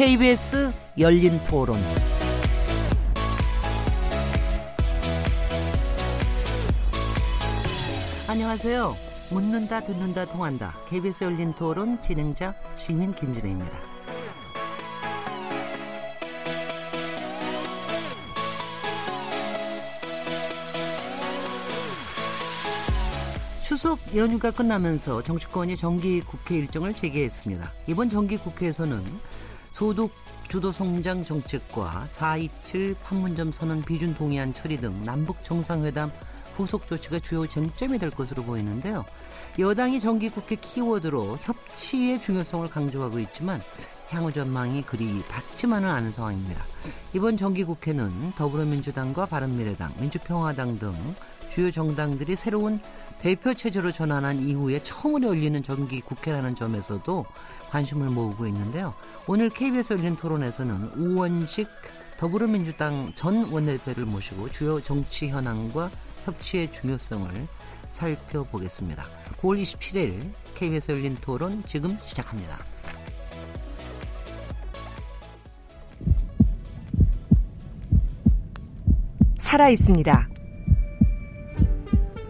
KBS 열린 토론. 안녕하세요. 묻는다, 듣는다, 통한다. KBS 열린 토론 진행자 시민 김진혜입니다. 추석 연휴가 끝나면서 정치권이 정기 국회 일정을 재개했습니다. 이번 정기 국회에서는 소득 주도 성장 정책과 4.27 판문점 선언 비준 동의안 처리 등 남북 정상회담 후속 조치가 주요 쟁점이 될 것으로 보이는데요. 여당이 정기국회 키워드로 협치의 중요성을 강조하고 있지만 향후 전망이 그리 밝지만은 않은 상황입니다. 이번 정기국회는 더불어민주당과 바른미래당, 민주평화당 등 주요 정당들이 새로운 대표 체제로 전환한 이후에 처음으로 열리는 정기 국회라는 점에서도 관심을 모으고 있는데요. 오늘 KBS 열린 토론에서는 우원식 더불어민주당 전 원내대표를 모시고 주요 정치 현황과 협치의 중요성을 살펴보겠습니다. 9월 27일 KBS 열린 토론 지금 시작합니다. 살아 있습니다.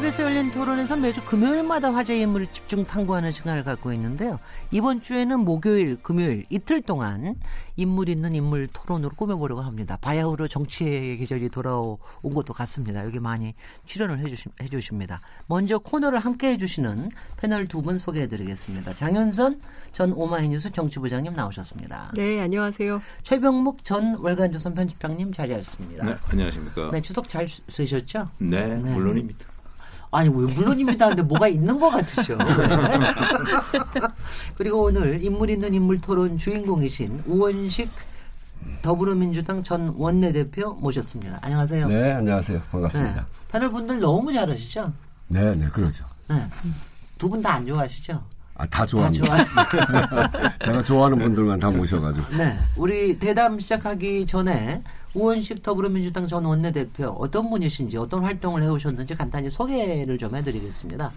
KBS 열린 토론에서 매주 금요일마다 화제 인물을 집중 탐구하는 시간을 갖고 있는데요. 이번 주에는 목요일, 금요일 이틀 동안 인물 있는 인물 토론으로 꾸며보려고 합니다. 바야흐로 정치의 계절이 돌아온 것도 같습니다. 여기 많이 출연을 해주시, 해주십니다. 먼저 코너를 함께 해주시는 패널 두 분 소개해드리겠습니다. 장현선 전 오마이뉴스 정치부장님 나오셨습니다. 네, 안녕하세요. 최병묵 전 월간조선 편집장님 자리하셨습니다. 네, 안녕하십니까. 네, 추석 잘 쓰셨죠? 네, 네. 물론입니다. 아니 왜 물론입니다. 근데 뭐가 있는 것 같으죠. 그리고 오늘 인물 있는 인물 토론 주인공이신 우원식 더불어민주당 전 원내대표 모셨습니다. 안녕하세요. 네, 안녕하세요. 반갑습니다. 네. 패널 분들 너무 잘하시죠? 네, 네, 그러죠. 네. 두 분 다 안 좋아하시죠? 아, 다 좋아합니다. 다 제가 좋아하는 분들만 다 모셔가지고. 네. 우리 대담 시작하기 전에 우원식 더불어민주당 전 원내대표 어떤 분이신지 어떤 활동을 해오셨는지 간단히 소개를 좀 해드리겠습니다.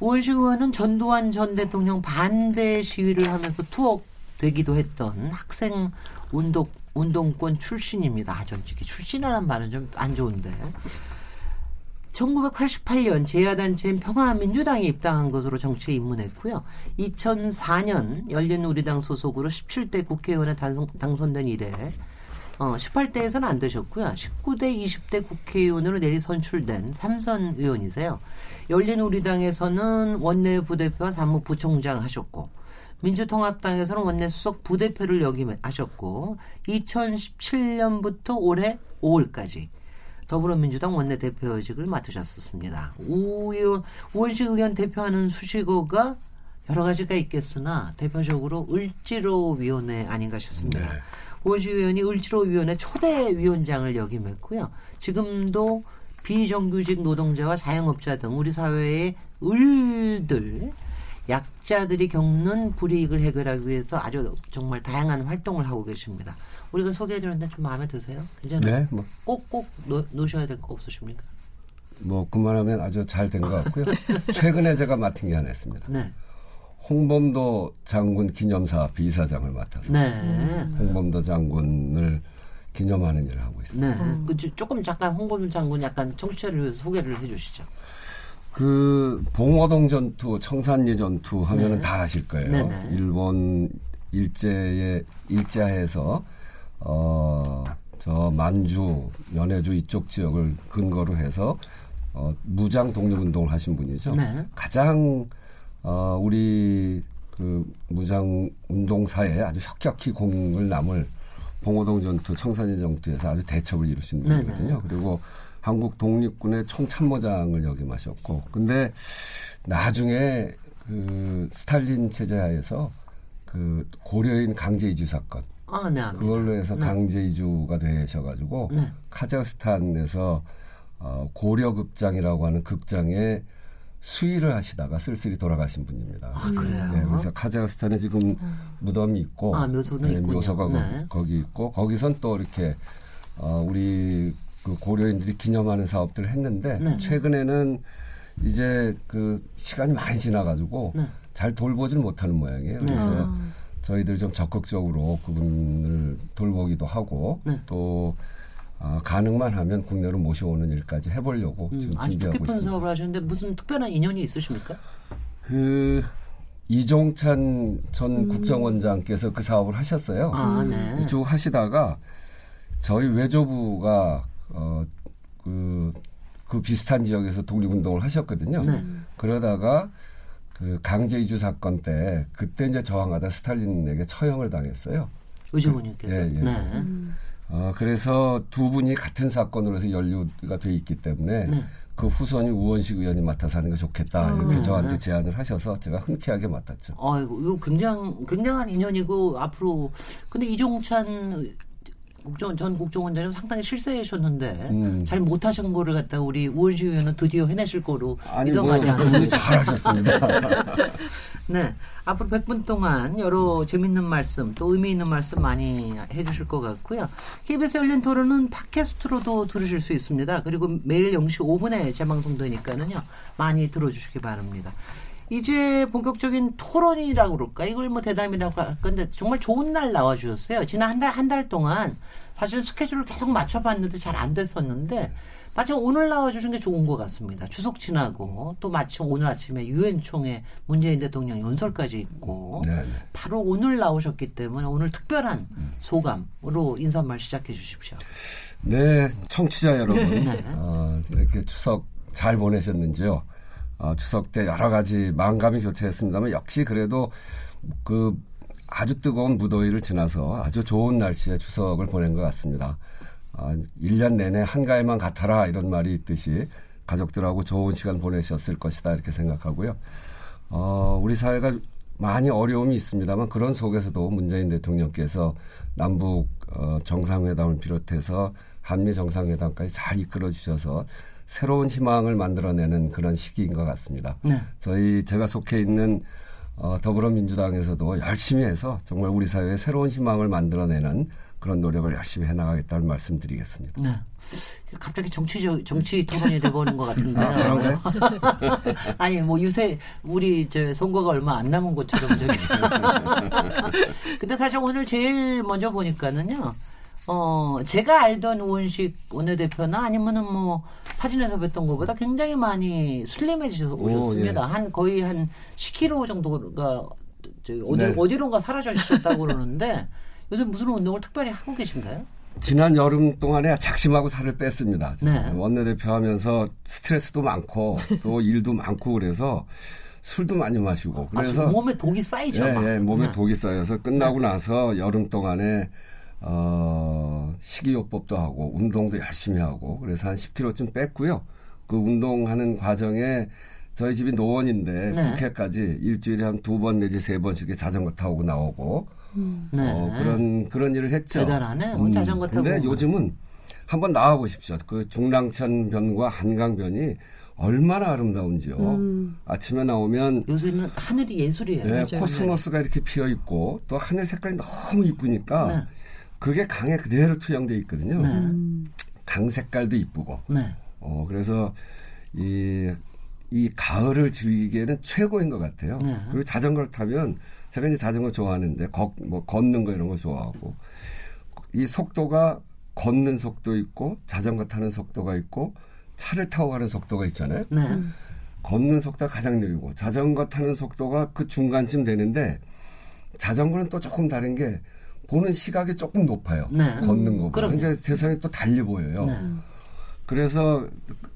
우원식 의원은 전두환 전 대통령 반대 시위를 하면서 투옥되기도 했던 학생 운동 운동권 출신입니다. 아, 전직이 출신이라는 말은 좀 안 좋은데. 1988년 제야단체인 평화민주당에 입당한 것으로 정치에 입문했고요. 2004년 열린 우리당 소속으로 17대 국회의원에 당선, 당선된 이래 어, 18대에서는 안 되셨고요. 19대, 20대 국회의원으로 내리 선출된 삼선 의원이세요. 열린 우리당에서는 원내 부대표와 사무부총장 하셨고 민주통합당에서는 원내 수석 부대표를 역임하셨고 2017년부터 올해 5월까지 더불어민주당 원내대표직을 맡으셨습니다. 우 의원, 우원식 의원 대표하는 수식어가 여러 가지가 있겠으나 대표적으로 을지로 위원회 아닌가 싶습니다. 네. 우원식 의원이 을지로위원회 초대 위원장을 역임했고요. 지금도 비정규직 노동자와 자영업자 등 우리 사회의 을들 약자들이 겪는 불이익을 해결하기 위해서 아주 정말 다양한 활동을 하고 계십니다. 우리가 소개해드렸는데 좀 마음에 드세요? 괜찮아요? 네, 뭐. 꼭꼭 놓으셔야 될 거 없으십니까? 뭐 그만하면 아주 잘 된 것 같고요. 최근에 제가 맡은 게 하나 있습니다. 네. 홍범도 장군 기념사 비사장을 맡아서 네. 홍범도 장군을 기념하는 일을 하고 있습니다. 네. 음. 그 조금 잠깐 홍범도 장군 약간 청취자를 소개를 해주시죠. 그 봉어동 전투, 청산리 전투 하면은 네. 다 아실 거예요. 네, 네. 일본 일제에 일자해서 어 저 만주, 연해주 이쪽 지역을 근거로 해서 어 무장 독립운동을 하신 분이죠. 네. 가장 어, 우리 그 무장 운동사에 아주 혁혁히 공을 남을 봉오동 전투, 청산리 전투에서 아주 대첩을 이루신 분이거든요. 그리고 한국 독립군의 총참모장을 역임하셨고, 근데 나중에 그 스탈린 체제하에서 그 고려인 강제 이주 사건, 아, 네, 그걸로 해서 네. 강제 이주가 되셔가지고 네. 카자흐스탄에서 어, 고려극장이라고 하는 극장에 수의를 하시다가 쓸쓸히 돌아가신 분입니다. 아, 그래요? 네, 그래서 카자흐스탄에 지금 무덤이 있고 아, 묘소는 있군요. 묘소가 네. 거기 있고 거기선 또 이렇게 어, 우리 그 고려인들이 기념하는 사업들을 했는데 네. 최근에는 이제 그 시간이 많이 지나가지고 네. 잘 돌보질 못하는 모양이에요. 네. 그래서 아. 저희들 좀 적극적으로 그분을 돌보기도 하고 네. 또 아, 가능만 하면 국내로 모셔오는 일까지 해보려고 음, 지금 아주 준비하고 있습니다. 사업을 하시는데 무슨 특별한 인연이 있으십니까? 그 이종찬 전 국정원장께서 그 사업을 하셨어요. 아, 네. 쭉 하시다가 저희 외조부가 어, 그, 그 비슷한 지역에서 독립운동을 하셨거든요. 네. 그러다가 그 강제 이주 사건 때 그때 이제 저항하다 스탈린에게 처형을 당했어요. 의정원님께서. 예, 예. 네. 어, 그래서 두 분이 같은 사건으로 해서 연루가 돼 있기 때문에 네. 그 후손이 우원식 의원이 맡아서 하는 게 좋겠다 이렇게 네. 저한테 제안을 하셔서 제가 흔쾌하게 맡았죠. 아이고, 이거 굉장, 굉장한 인연이고, 앞으로. 근데 이종찬 국정, 전 국정원장님 상당히 실세하셨는데, 음. 잘 못하신 거를 갖다 우리 우원식 의원은 드디어 해내실 거로 아니 뭐 않습니다. 잘하셨습니다. 네. 앞으로 100분 동안 여러 재밌는 말씀, 또 의미 있는 말씀 많이 해주실 것 같고요. KBS 열린 토론은 팟캐스트로도 들으실 수 있습니다. 그리고 매일 0시 5분에 재방송되니까는요. 많이 들어주시기 바랍니다. 이제 본격적인 토론이라고 그럴까? 이걸 뭐 대담이라고 할 건데 정말 좋은 날 나와주셨어요. 지난 한 달, 한 달 동안 사실 스케줄을 계속 맞춰봤는데 잘 안 됐었는데 마침 오늘 나와주신 게 좋은 것 같습니다. 추석 지나고 또 마침 오늘 아침에 유엔 총회 문재인 대통령 연설까지 있고 네, 네. 바로 오늘 나오셨기 때문에 오늘 특별한 소감으로 인사말 시작해 주십시오. 네, 청취자 여러분, 네. 어, 이렇게 추석 잘 보내셨는지요? 어, 추석 때 여러 가지 마음감이 교차했습니다만 역시 그래도 그 아주 뜨거운 무더위를 지나서 아주 좋은 날씨에 추석을 보낸 것 같습니다. 아, 1년 내내 한가위만 같아라 이런 말이 있듯이 가족들하고 좋은 시간 보내셨을 것이다 이렇게 생각하고요. 어, 우리 사회가 많이 어려움이 있습니다만 그런 속에서도 문재인 대통령께서 남북 어, 정상회담을 비롯해서 한미 정상회담까지 잘 이끌어 주셔서 새로운 희망을 만들어내는 그런 시기인 것 같습니다. 네. 저희 제가 속해 있는 어, 더불어민주당에서도 열심히 해서 정말 우리 사회에 새로운 희망을 만들어내는 그런 노력을 열심히 해나가겠다는 말씀드리겠습니다. 네. 갑자기 정치 정치 토론이 돼버린 것 같은데요. 아? 아니 뭐 요새 우리 저 선거가 얼마 안 남은 것처럼 저기. 근데 사실 오늘 제일 먼저 보니까는요. 어 제가 알던 우원식 원내대표나 아니면은 뭐 사진에서 뵀던 것보다 굉장히 많이 슬림해지셔서 오, 오셨습니다. 예. 한 거의 한 10kg 정도가 어디 네. 어디론가 사라져주셨다고 그러는데 요새 무슨 운동을 특별히 하고 계신가요? 지난 여름 동안에 작심하고 살을 뺐습니다. 네. 원내대표 하면서 스트레스도 많고 또 일도 많고 그래서 술도 많이 마시고 아, 그래서 몸에 독이 쌓이죠. 막. 예, 예, 몸에 네. 독이 쌓여서 끝나고 나서 여름 동안에 어, 식이요법도 하고 운동도 열심히 하고 그래서 한 10kg쯤 뺐고요. 그 운동하는 과정에 저희 집이 노원인데 네. 국회까지 일주일에 한 두 번 내지 세 번씩 자전거 타고 나오고 네. 어, 그런 그런 일을 했죠. 대단하네. 오늘 자전거 타고. 근데 요즘은 한번 나와 보십시오. 그 중랑천 변과 한강 변이 얼마나 아름다운지요. 음. 아침에 나오면 요새는 하늘이 예술이에요. 네, 맞아요. 코스모스가 이렇게 피어 있고 또 하늘 색깔이 너무 이쁘니까 네. 그게 강에 그대로 투영돼 있거든요. 네. 음. 강 색깔도 이쁘고. 네. 어 그래서 이, 이 가을을 즐기기에는 최고인 것 같아요. 네. 그리고 자전거를 타면 제가 이제 자전거 좋아하는데 걷, 뭐 걷는 거 이런 거 좋아하고 이 속도가 걷는 속도 있고 자전거 타는 속도가 있고 차를 타고 가는 속도가 있잖아요. 네. 걷는 속도가 가장 느리고 자전거 타는 속도가 그 중간쯤 되는데 자전거는 또 조금 다른 게 보는 시각이 조금 높아요. 네. 걷는 거보다. 그럼요. 그러니까 세상이 또 달리 보여요. 네. 그래서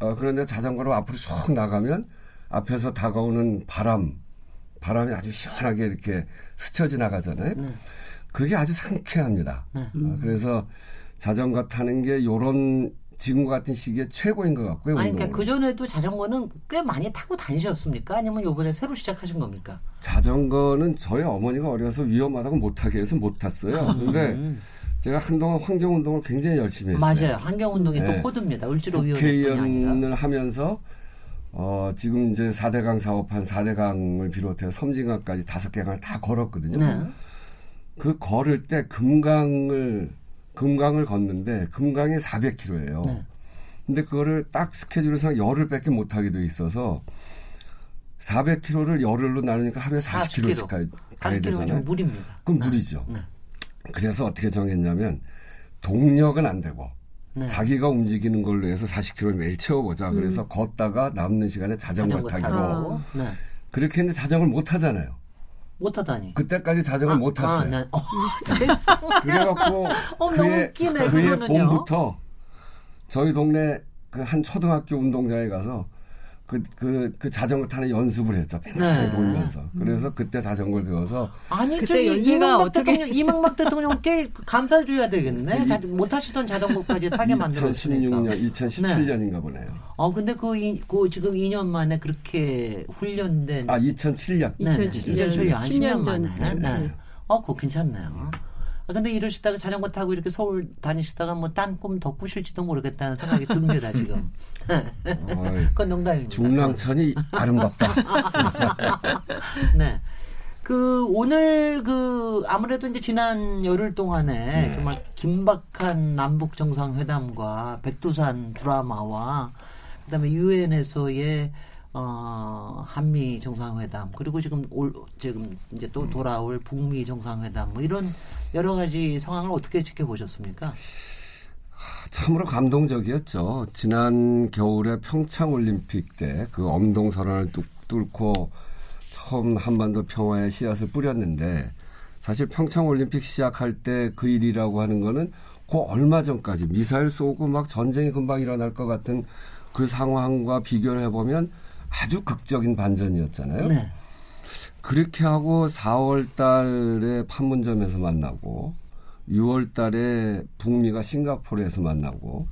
어, 그런데 자전거로 앞으로 쭉 나가면 앞에서 다가오는 바람, 바람이 아주 시원하게 이렇게 스쳐 지나가잖아요. 네. 그게 아주 상쾌합니다. 네. 어, 그래서 자전거 타는 게 요런 지금 같은 시기에 최고인 것 같고요. 아니, 그러니까. 그 전에도 자전거는 꽤 많이 타고 다니셨습니까? 아니면 요번에 새로 시작하신 겁니까? 자전거는 저희 어머니가 어려서 위험하다고 못하게 해서 못 탔어요. 근데 음. 제가 한동안 환경 운동을 굉장히 열심히 했어요. 맞아요. 환경 운동이 네. 또 코드입니다. 을지로 아니라. 국회의원을 하면서 어, 지금 이제 4대강 사업한 4대강을 비롯해 섬진강까지 다섯 개 강을 다 걸었거든요. 네. 그 걸을 때 금강을 금강을 걷는데 금강이 400km예요. 네. 근데 그거를 딱 스케줄상 열흘 밖에 못 하게 돼 있어서 400km를 열흘로 나누니까 하루에 40km씩 40km. 가야, 가야 되잖아요. 무리입니다. 그럼 네. 무리죠. 네. 그래서 어떻게 정했냐면 동력은 안 되고 네. 자기가 움직이는 걸로 해서 40km 매일 채워보자. 음. 그래서 걷다가 남는 시간에 자전거, 자전거 타고 네. 그렇게 했는데 자전거를 못 타잖아요. 못 하다니. 그때까지 자전거 아, 못 탔어요. 아, 네. 어, 그래갖고 어, 그의, 웃기네, 그의 봄부터 저희 동네 그 한 초등학교 운동장에 가서 그, 그, 그 자전거 타는 연습을 했죠. 맨날 네. 돌면서. 그래서 그때 자전거를 배워서. 아니, 그때 이명박 어떻게... 대통령, 이명박 대통령께 감사를 줘야 되겠네. 자, 못 타시던 자전거까지 타게 만들었으니까. 2016년, 2017년인가 네. 보네요. 어, 근데 그, 이, 그 지금 2년 만에 그렇게 훈련된. 아, 2007년. 네, 2007년. 2007년. 10년 만에. 네. 네. 어, 그거 괜찮네요. 아, 근데 이러시다가 자전거 타고 이렇게 서울 다니시다가 뭐 딴 꿈 더 꾸실지도 모르겠다는 생각이 듭니다, 지금. 그건 농담입니다. 중랑천이 아름답다. 네. 그 오늘 그 아무래도 이제 지난 열흘 동안에 네. 정말 긴박한 남북 정상회담과 백두산 드라마와 그다음에 유엔에서의 어, 한미 정상회담 그리고 지금 올 지금 이제 또 돌아올 북미 정상회담 뭐 이런 여러 가지 상황을 어떻게 지켜보셨습니까? 참으로 감동적이었죠. 지난 겨울에 평창 올림픽 때 그 엄동 선언을 뚫고 처음 한반도 평화의 씨앗을 뿌렸는데 사실 평창 올림픽 시작할 때 그 일이라고 하는 거는 그 얼마 전까지 미사일 쏘고 막 전쟁이 금방 일어날 것 같은 그 상황과 비교를 해보면 아주 극적인 반전이었잖아요. 네. 그렇게 하고 4월 달에 판문점에서 만나고 6월 달에 북미가 싱가포르에서 만나고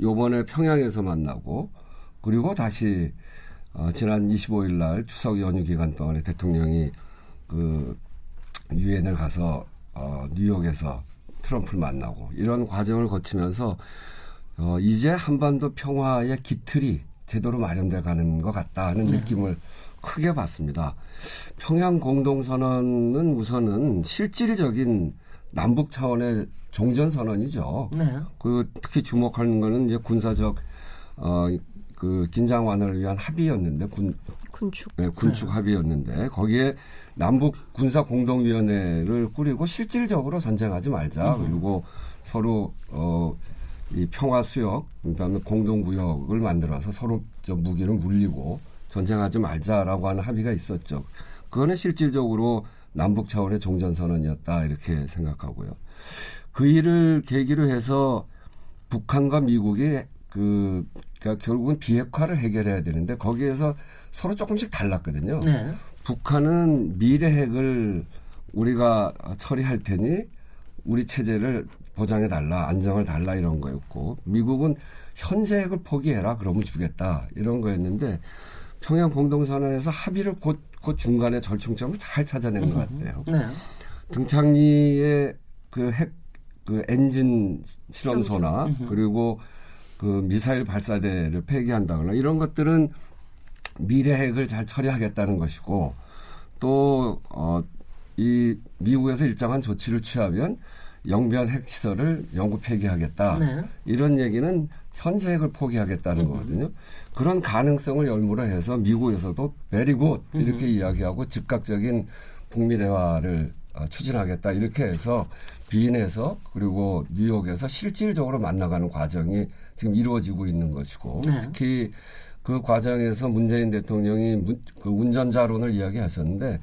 요번에 평양에서 만나고 그리고 다시 어, 지난 25일 날 추석 연휴 기간 동안에 대통령이 그 유엔을 가서 어, 뉴욕에서 트럼프를 만나고 이런 과정을 거치면서 어, 이제 한반도 평화의 기틀이 제대로 마련돼 가는 것 같다 하는 네. 느낌을 크게 받습니다. 평양 공동선언은 우선은 실질적인 남북 차원의 종전 선언이죠. 네. 그 특히 주목하는 거는 이제 군사적 어 그 긴장 완화를 위한 합의였는데 군 군축 네, 군축 네. 합의였는데 거기에 남북 군사 공동위원회를 꾸리고 실질적으로 전쟁하지 말자 음. 그리고 서로 어 이 평화 수역, 그다음에 공동 구역을 만들어서 서로 저 무기를 물리고 전쟁하지 말자라고 하는 합의가 있었죠. 그거는 실질적으로 남북 차원의 종전 선언이었다 이렇게 생각하고요. 그 일을 계기로 해서 북한과 미국이 그 그러니까 결국은 비핵화를 해결해야 되는데 거기에서 서로 조금씩 달랐거든요. 네. 북한은 미래 핵을 우리가 처리할 테니 우리 체제를 보장해 달라, 안정을 달라 이런 거였고 미국은 현재 핵을 포기해라 그러면 주겠다 이런 거였는데 평양 공동선언에서 합의를 곧, 곧 중간에 절충점을 잘 찾아낸 것 같아요. 네. 등창리의 그 핵, 그 엔진 실험소나 그리고 그 미사일 발사대를 폐기한다거나 이런 것들은 미래 핵을 잘 처리하겠다는 것이고 또, 어, 이 미국에서 일정한 조치를 취하면 영변 핵시설을 영구 폐기하겠다. 네. 이런 얘기는 현재 핵을 포기하겠다는 음. 거거든요. 그런 가능성을 열무로 해서 미국에서도 베리굿 이렇게 음. 이야기하고 즉각적인 북미 대화를 어, 추진하겠다 이렇게 해서 비인에서 그리고 뉴욕에서 실질적으로 만나가는 과정이 지금 이루어지고 있는 것이고 네. 특히 그 과정에서 문재인 대통령이 문, 그 운전자론을 이야기하셨는데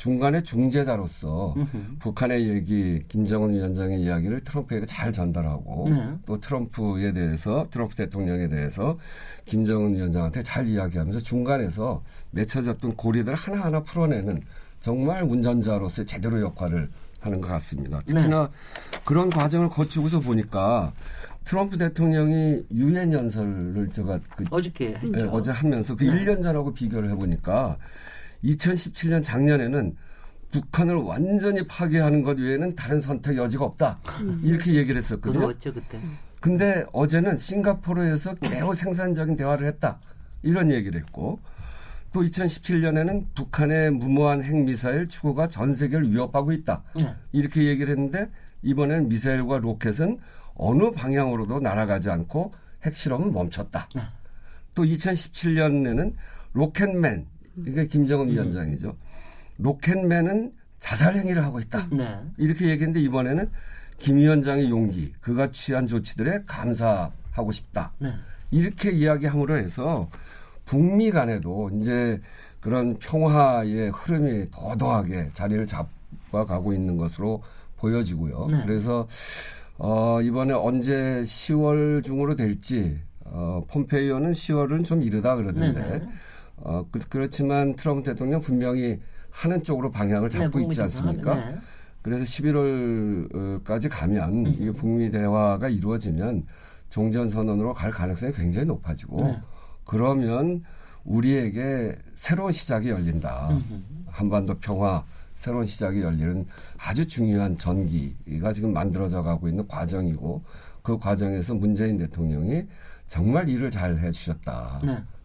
중간에 중재자로서 으흠. 북한의 얘기, 김정은 위원장의 이야기를 트럼프에게 잘 전달하고 네. 또 트럼프에 대해서 트럼프 대통령에 대해서 김정은 위원장한테 잘 이야기하면서 중간에서 맺혀졌던 고리들을 하나하나 풀어내는 정말 운전자로서의 제대로 역할을 하는 것 같습니다. 특히나 네. 그런 과정을 거치고서 보니까 트럼프 대통령이 유엔 연설을 제가 그 어저께 네, 어제 하면서 그 네. 1년 전하고 비교를 해보니까 2017년 작년에는 북한을 완전히 파괴하는 것 외에는 다른 선택 여지가 없다. 음. 이렇게 얘기를 했었거든요. 무서웠죠, 그때. 근데 어제는 싱가포르에서 매우 생산적인 대화를 했다. 이런 얘기를 했고 또 2017년에는 북한의 무모한 핵미사일 추구가 전 세계를 위협하고 있다. 네. 이렇게 얘기를 했는데 이번에는 미사일과 로켓은 어느 방향으로도 날아가지 않고 핵실험은 멈췄다. 네. 또 2017년에는 로켓맨, 이게 김정은 음. 위원장이죠. 로켓맨은 자살 행위를 하고 있다. 네. 이렇게 얘기했는데 이번에는 김 위원장의 용기, 그가 취한 조치들에 감사하고 싶다. 네. 이렇게 이야기함으로 해서 북미 간에도 이제 그런 평화의 흐름이 더더하게 자리를 잡아가고 있는 것으로 보여지고요. 네. 그래서 어, 이번에 언제 10월 중으로 될지 어, 폼페이오는 10월은 좀 이르다 그러던데 네, 네. 어, 그, 그렇지만 트럼프 대통령 분명히 하는 쪽으로 방향을 네, 잡고 네, 있지 않습니까? 네. 그래서 11월까지 가면 음. 이게 북미 대화가 이루어지면 종전 선언으로 갈 가능성이 굉장히 높아지고 네. 그러면 우리에게 새로운 시작이 열린다. 한반도 평화 새로운 시작이 열리는 아주 중요한 전기가 지금 만들어져 가고 있는 과정이고 그 과정에서 문재인 대통령이 정말 일을 잘 해주셨다.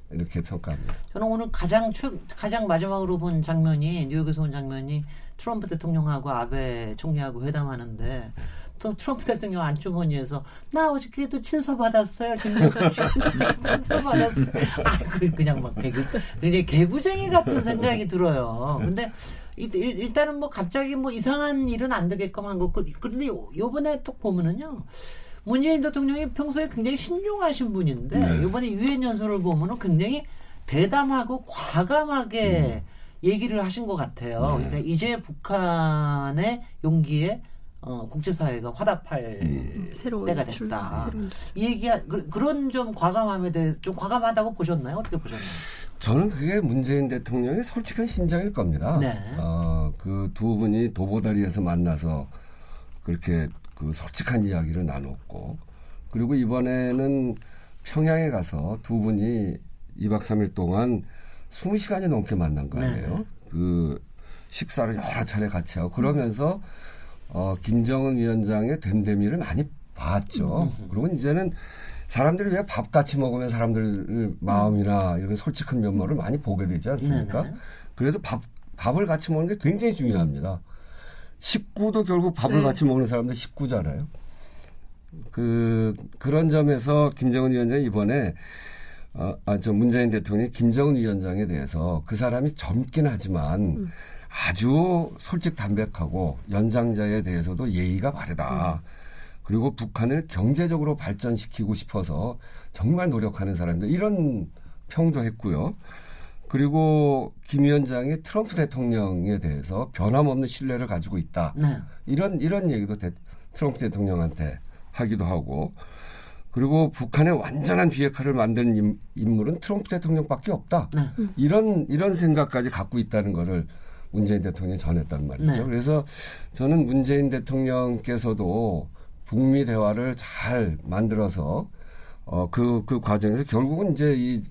네. 이렇게 평가합니다. 저는 오늘 가장 최, 가장 마지막으로 본 장면이 뉴욕에서 온 장면이 트럼프 대통령하고 아베 총리하고 회담하는데 또 트럼프 대통령 안주머니에서 나 어저께도 친서 받았어요. 친서 받았어요. 아, 그, 그냥 막 개구, 굉장히 개구쟁이 같은 생각이 들어요. 근데 일단은 뭐 갑자기 뭐 이상한 일은 안 되게끔 한 거. 그, 그런데 요번에 또 보면은요. 문재인 대통령이 평소에 굉장히 신중하신 분인데 네. 이번에 유엔 연설을 보면은 굉장히 대담하고 과감하게 음. 얘기를 하신 것 같아요. 네. 그러니까 이제 북한의 용기에 어, 국제사회가 화답할 음. 때가 됐다. 이 얘기 그, 그런 좀 과감함에 대해 좀 과감하다고 보셨나요? 어떻게 보셨나요? 저는 그게 문재인 대통령의 솔직한 심정일 겁니다. 네. 어, 그 두 분이 도보다리에서 만나서 그렇게 그 솔직한 이야기를 나눴고 그리고 이번에는 평양에 가서 두 분이 2박 3일 동안 20시간이 넘게 만난 거 아니에요? 네. 그 식사를 여러 차례 같이 하고 그러면서 어, 김정은 위원장의 됨됨이를 많이 봤죠. 음. 그리고 이제는 사람들이 왜 밥 같이 먹으면 사람들 마음이나 이런 솔직한 면모를 많이 보게 되지 않습니까? 네네. 그래서 밥, 밥을 같이 먹는 게 굉장히 중요합니다. 식구도 결국 밥을 네. 같이 먹는 사람들 식구잖아요. 그 그런 점에서 김정은 위원장이 이번에 어, 아, 저 문재인 대통령이 김정은 위원장에 대해서 그 사람이 젊긴 하지만 음. 아주 솔직 담백하고 연장자에 대해서도 예의가 바르다. 음. 그리고 북한을 경제적으로 발전시키고 싶어서 정말 노력하는 사람들 이런 평도 했고요. 그리고 김 위원장이 트럼프 대통령에 대해서 변함없는 신뢰를 가지고 있다. 네. 이런 이런 얘기도 대, 트럼프 대통령한테 하기도 하고 그리고 북한의 완전한 비핵화를 만드는 인물은 트럼프 대통령밖에 없다. 네. 이런 이런 생각까지 갖고 있다는 거를 문재인 대통령이 전했단 말이죠. 네. 그래서 저는 문재인 대통령께서도 북미 대화를 잘 만들어서 어 그그 그 과정에서 결국은 이제 이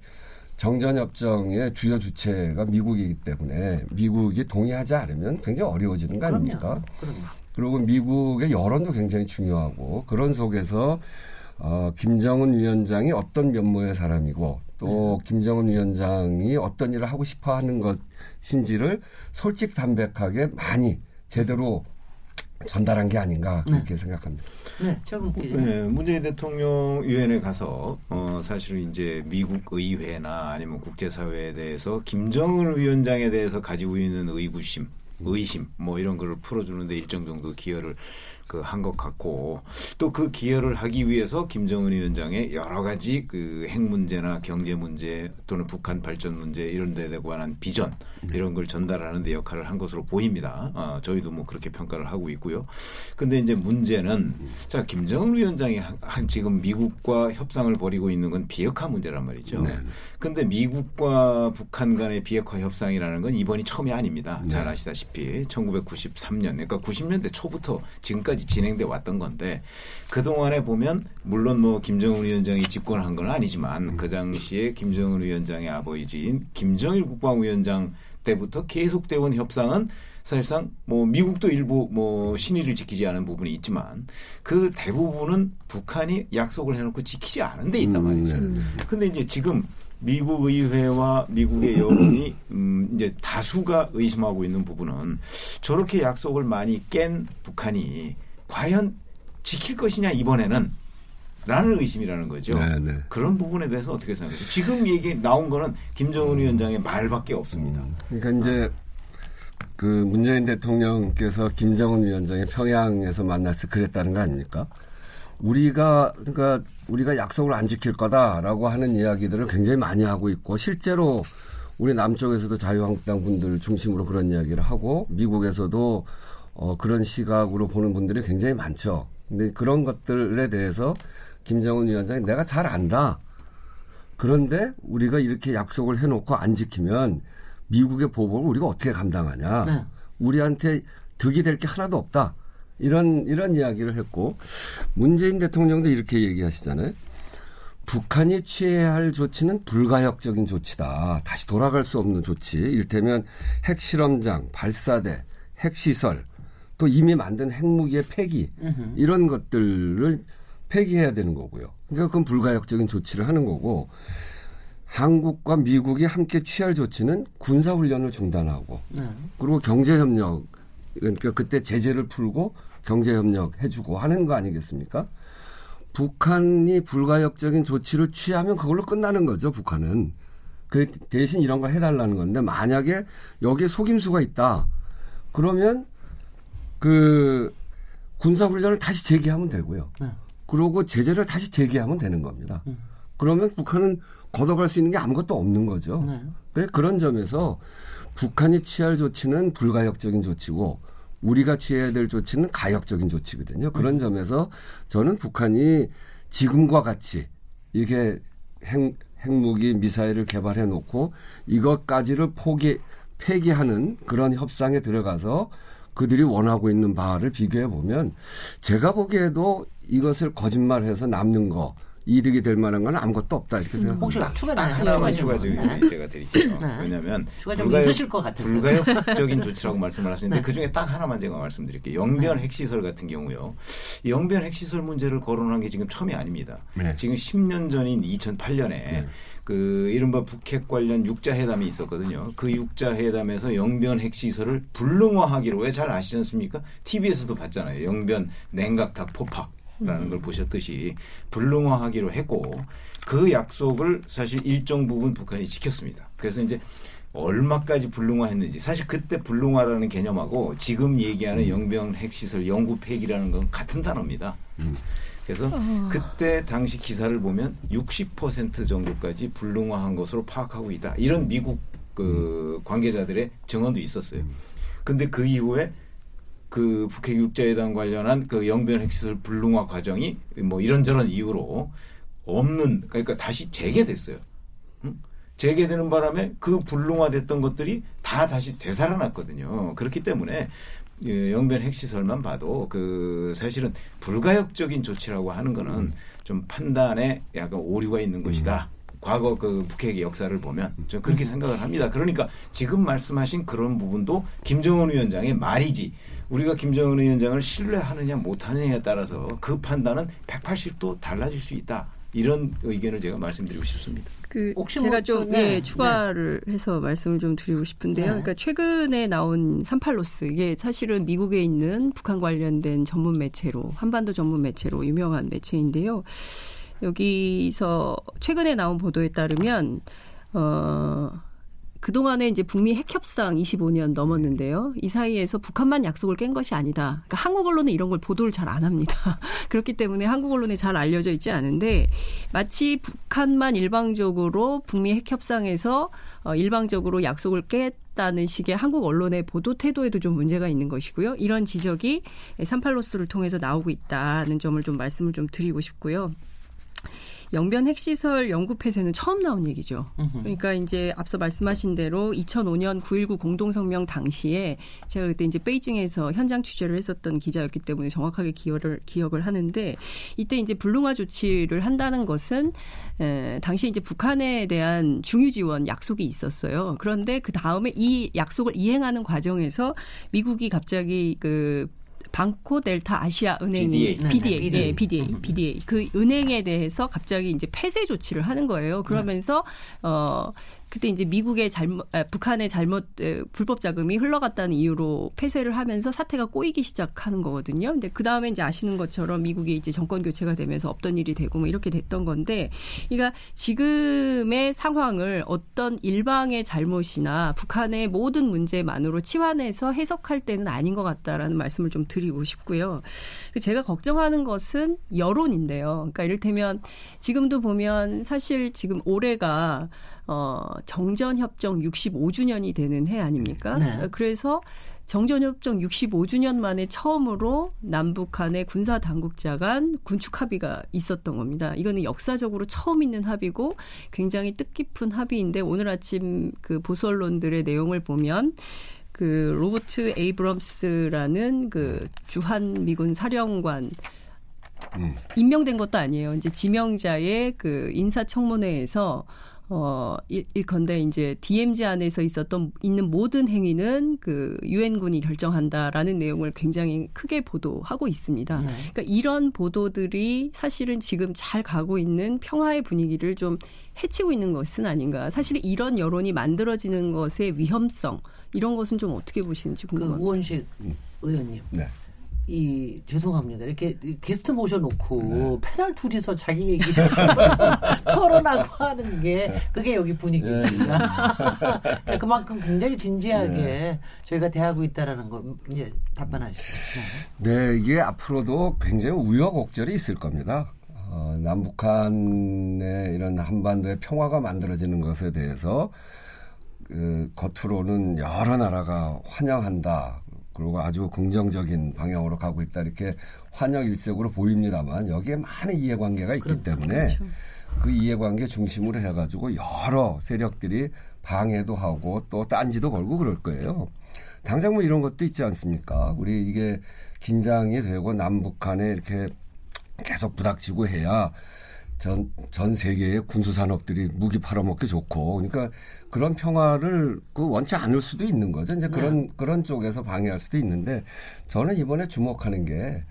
정전협정의 주요 주체가 미국이기 때문에 미국이 동의하지 않으면 굉장히 어려워지는 거 아닙니까? 그럼요. 그리고 미국의 여론도 굉장히 중요하고 그런 속에서 어, 김정은 위원장이 어떤 면모의 사람이고 또 네. 김정은 위원장이 어떤 일을 하고 싶어 하는 것인지를 솔직 담백하게 많이 제대로 전달한 게 아닌가 그렇게 네. 생각합니다. 네, 최근 네, 문재인 대통령 유엔에 가서 어, 사실은 이제 미국 의회나 아니면 국제사회에 대해서 김정은 위원장에 대해서 가지고 있는 의구심, 의심 뭐 이런 거를 풀어주는데 일정 정도 기여를 그 한 것 같고 또 그 기여를 하기 위해서 김정은 위원장의 여러 가지 그 핵 문제나 경제 문제 또는 북한 발전 문제 이런 데에 관한 비전 네. 이런 걸 전달하는 데 역할을 한 것으로 보입니다. 아, 저희도 뭐 그렇게 평가를 하고 있고요. 근데 이제 문제는 자 김정은 위원장이 한, 지금 미국과 협상을 벌이고 있는 건 비핵화 문제란 말이죠. 네. 근데 미국과 북한 간의 비핵화 협상이라는 건 이번이 처음이 아닙니다. 네. 잘 아시다시피 1993년 그러니까 90년대 초부터 지금까지 지금까지 진행돼 왔던 건데 그 동안에 보면 물론 뭐 김정은 위원장이 집권한 건 아니지만 그 당시에 김정은 위원장의 아버지인 김정일 국방위원장 때부터 계속되어 온 협상은 사실상 뭐 미국도 일부 뭐 신의를 지키지 않은 부분이 있지만 그 대부분은 북한이 약속을 해놓고 지키지 않은 데 있단 음, 말이죠. 음, 네. 근데 이제 지금 미국 의회와 미국의 여론이 음 이제 다수가 의심하고 있는 부분은 저렇게 약속을 많이 깬 북한이 과연 지킬 것이냐 이번에는 라는 의심이라는 거죠. 네네. 네. 그런 부분에 대해서 어떻게 생각하세요? 지금 얘기 나온 거는 김정은 위원장의 말밖에 없습니다. 음, 그러니까 이제 그 문재인 대통령께서 김정은 위원장이 평양에서 만나서 그랬다는 거 아닙니까? 우리가 그러니까 우리가 약속을 안 지킬 거다라고 하는 이야기들을 굉장히 많이 하고 있고 실제로 우리 남쪽에서도 자유한국당 분들 중심으로 그런 이야기를 하고 미국에서도 어, 그런 시각으로 보는 분들이 굉장히 많죠. 근데 그런 것들에 대해서 김정은 위원장이 내가 잘 안다. 그런데 우리가 이렇게 약속을 해놓고 안 지키면 미국의 보복을 우리가 어떻게 감당하냐. 네. 우리한테 득이 될 게 하나도 없다. 이런 이런 이야기를 했고 문재인 대통령도 이렇게 얘기하시잖아요. 북한이 취해야 할 조치는 불가역적인 조치다. 다시 돌아갈 수 없는 조치. 이를테면 핵실험장, 발사대, 핵시설, 또 이미 만든 핵무기의 폐기 이런 것들을 폐기해야 되는 거고요. 그러니까 그건 불가역적인 조치를 하는 거고 한국과 미국이 함께 취할 조치는 군사 훈련을 중단하고 네. 그리고 경제 협력 그러니까 그때 제재를 풀고 경제 협력 해주고 하는 거 아니겠습니까? 북한이 불가역적인 조치를 취하면 그걸로 끝나는 거죠. 북한은 그 대신 이런 거 해달라는 건데 만약에 여기에 속임수가 있다 그러면 그 군사 훈련을 다시 재개하면 되고요. 네. 그러고 제재를 다시 재개하면 되는 겁니다. 음. 그러면 북한은 걷어갈 수 있는 게 아무것도 없는 거죠. 네. 그래 그런 점에서 북한이 취할 조치는 불가역적인 조치고 우리가 취해야 될 조치는 가역적인 조치거든요. 그런 음. 점에서 저는 북한이 지금과 같이 이게 핵, 핵무기 미사일을 개발해 놓고 이것까지를 포기 폐기하는 그런 협상에 들어가서 그들이 원하고 있는 바를 비교해 보면 제가 보기에도 이것을 거짓말해서 남는 거 이득이 될 만한 건 아무것도 없다 이렇게 생각합니다. 혹시 추가 하나만 추가적인 네. 제가 드릴게요. 네. 왜냐하면 불가역, 있으실 것 같아서 불가역적인 조치라고 말씀을 하시는데 네. 그 중에 딱 하나만 제가 말씀드릴게요. 영변 네. 핵시설 같은 경우요. 영변 핵시설 문제를 거론한 게 지금 처음이 아닙니다. 네. 지금 10년 전인 2008년에 그 이른바 북핵 관련 육자 회담이 있었거든요. 그 육자 회담에서 영변 핵시설을 불능화하기로 왜 잘 아시지 않습니까? TV에서도 봤잖아요. 영변 냉각탑 포팍. 라는 걸 보셨듯이 불능화하기로 했고 그 약속을 사실 일정 부분 북한이 지켰습니다. 그래서 이제 얼마까지 불능화했는지 사실 그때 불능화라는 개념하고 지금 얘기하는 영병 핵시설 영구 폐기라는 건 같은 단어입니다. 그래서 어. 그때 당시 기사를 보면 60% 정도까지 불능화한 것으로 파악하고 있다. 이런 미국 그 관계자들의 증언도 있었어요. 근데 그 이후에 그 북핵 육자회담 관련한 그 영변 핵시설 불능화 과정이 뭐 이런저런 이유로 없는 그러니까 다시 재개됐어요. 응? 재개되는 바람에 그 불능화됐던 것들이 다 다시 되살아났거든요. 그렇기 때문에 예, 영변 핵시설만 봐도 그 사실은 불가역적인 조치라고 하는 거는 좀 판단에 약간 오류가 있는 것이다. 과거 그 북핵의 역사를 보면 저 그렇게 생각을 합니다. 그러니까 지금 말씀하신 그런 부분도 김정은 위원장의 말이지 우리가 김정은 위원장을 신뢰하느냐 못하느냐에 따라서 그 판단은 180도 달라질 수 있다. 이런 의견을 제가 말씀드리고 싶습니다. 그 혹시 제가 좀 네, 예, 추가를 네. 해서 말씀을 좀 드리고 싶은데요. 네. 그러니까 최근에 나온 삼팔로스 이게 사실은 미국에 있는 북한 관련된 전문 매체로 한반도 전문 매체로 유명한 매체인데요. 여기서 최근에 나온 보도에 따르면 어 그동안에 이제 북미 핵협상 25년 넘었는데요. 이 사이에서 북한만 약속을 깬 것이 아니다. 그러니까 한국 언론은 이런 걸 보도를 잘 안 합니다. 그렇기 때문에 한국 언론에 잘 알려져 있지 않은데 마치 북한만 일방적으로 북미 핵협상에서 어, 일방적으로 약속을 깼다는 식의 한국 언론의 보도 태도에도 좀 문제가 있는 것이고요. 이런 지적이 삼팔로스를 통해서 나오고 있다는 점을 좀 말씀을 좀 드리고 싶고요. 영변 핵시설 연구 폐쇄는 처음 나온 얘기죠. 그러니까 이제 앞서 말씀하신 대로 2005년 9.19 공동성명 당시에 제가 그때 이제 베이징에서 현장 취재를 했었던 기자였기 때문에 정확하게 기억을 기억을 하는데 이때 이제 불능화 조치를 한다는 것은 에, 당시 이제 북한에 대한 중유 지원 약속이 있었어요. 그런데 그 다음에 이 약속을 이행하는 과정에서 미국이 갑자기 그 방코 델타 아시아 은행이 BDA. BDA, 네, 네, BDA. BDA, BDA 그 은행에 대해서 갑자기 이제 폐쇄 조치를 하는 거예요. 그러면서 어 그때 이제 미국의 잘못, 아, 북한의 잘못 에, 불법 자금이 흘러갔다는 이유로 폐쇄를 하면서 사태가 꼬이기 시작하는 거거든요. 근데 그 다음에 이제 아시는 것처럼 미국이 이제 정권 교체가 되면서 없던 일이 되고 뭐 이렇게 됐던 건데, 그러니까 지금의 상황을 어떤 일방의 잘못이나 북한의 모든 문제만으로 치환해서 해석할 때는 아닌 것 같다라는 말씀을 좀 드리고 싶고요. 제가 걱정하는 것은 여론인데요. 그러니까 이를테면 지금도 보면 사실 지금 올해가 어, 정전협정 65주년이 되는 해 아닙니까? 네. 그래서 정전협정 65주년 만에 처음으로 남북 간의 군사 당국자 간 군축 합의가 있었던 겁니다. 이거는 역사적으로 처음 있는 합의고 굉장히 뜻깊은 합의인데 오늘 아침 그 보수 언론들의 내용을 보면 그 로버트 에이브럼스라는 그 주한 미군 사령관 음. 임명된 것도 아니에요. 이제 지명자의 그 인사청문회에서 어, 일, 일컨대 이제 DMZ 안에서 있었던 있는 모든 행위는 그 유엔군이 결정한다라는 내용을 굉장히 크게 보도하고 있습니다. 네. 그러니까 이런 보도들이 사실은 지금 잘 가고 있는 평화의 분위기를 좀 해치고 있는 것은 아닌가. 사실 이런 여론이 만들어지는 것의 위험성 이런 것은 좀 어떻게 보시는지 그 궁금합니다. 우원식 의원님. 네. 이 죄송합니다. 이렇게 게스트 모셔놓고 네. 패널 둘이서 자기 얘기를 토론하고 하는 게 그게 여기 분위기입니다. 네. 그만큼 굉장히 진지하게 저희가 대하고 있다라는 거 이제 답변하시죠. 네, 이게 앞으로도 굉장히 우여곡절이 있을 겁니다. 어, 남북한의 이런 한반도의 평화가 만들어지는 것에 대해서 그 겉으로는 여러 나라가 환영한다. 그리고 아주 긍정적인 방향으로 가고 있다. 이렇게 환영 일색으로 보입니다만 여기에 많은 이해관계가 있기 때문에 그 이해관계 중심으로 해가지고 여러 세력들이 방해도 하고 또 딴지도 걸고 그럴 거예요. 당장 뭐 이런 것도 있지 않습니까? 우리 이게 긴장이 되고 남북한에 이렇게 계속 부닥치고 해야 전, 전 세계의 군수 산업들이 무기 팔아먹기 좋고 그러니까 그런 평화를 그 원치 않을 수도 있는 거죠. 이제 그런 그런 쪽에서 방해할 수도 있는데 저는 이번에 주목하는 게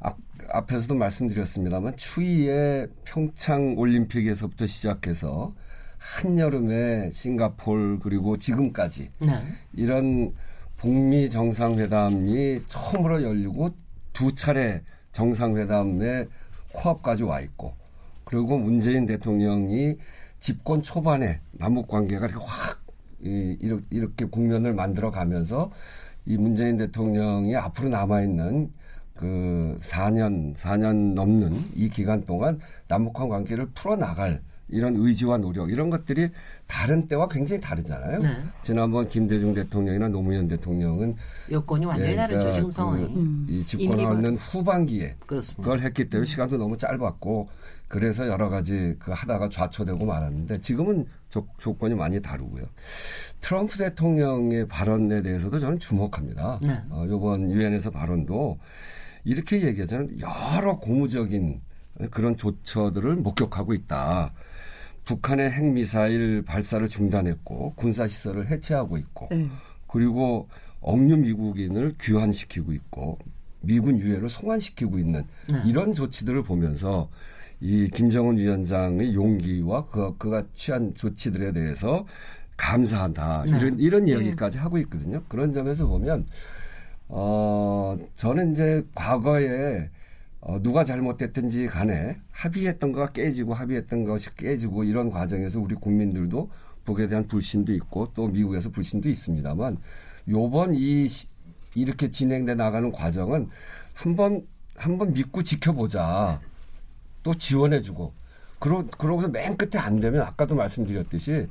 앞, 앞에서도 말씀드렸습니다만 추위의 평창 올림픽에서부터 시작해서 한여름에 싱가폴 그리고 지금까지 네. 이런 북미 정상회담이 처음으로 열리고 두 차례 정상회담에 코앞까지 와 있고 그리고 문재인 대통령이 집권 초반에 남북 관계가 이렇게 확 이, 이렇게, 국면을 만들어 가면서 이 문재인 대통령이 앞으로 남아 있는 그 4년 4년 넘는 이 기간 동안 남북한 관계를 풀어 나갈 이런 의지와 노력 이런 것들이 다른 때와 굉장히 다르잖아요. 네. 지난번 김대중 대통령이나 노무현 대통령은 여건이 완전히 예, 다르죠 그러니까 지금 상황이. 음. 이 임기 집권하는 후반기에 그렇습니다. 그걸 했기 때문에 시간도 너무 짧았고 그래서 여러 가지 그 하다가 좌초되고 말았는데 지금은 조, 조건이 많이 다르고요. 트럼프 대통령의 발언에 대해서도 저는 주목합니다. 네. 어, 이번 유엔에서 발언도 이렇게 얘기하자면 여러 고무적인 그런 조처들을 목격하고 있다. 북한의 핵미사일 발사를 중단했고 군사시설을 해체하고 있고 네. 그리고 억류 미국인을 귀환시키고 있고 미군 유해를 송환시키고 있는 네. 이런 조치들을 보면서 이 김정은 위원장의 용기와 그, 그가 취한 조치들에 대해서 감사한다 네. 이런 이런 이야기까지 하고 있거든요. 그런 점에서 보면 어 저는 이제 과거에 어, 누가 잘못됐든지 간에 합의했던 거가 깨지고 합의했던 것이 깨지고 이런 과정에서 우리 국민들도 북에 대한 불신도 있고 또 미국에서 불신도 있습니다만 요번 이 시- 이렇게 진행돼 나가는 과정은 한번 한번 믿고 지켜보자 또 지원해주고 그러 그러고서 맨 끝에 안 되면 아까도 말씀드렸듯이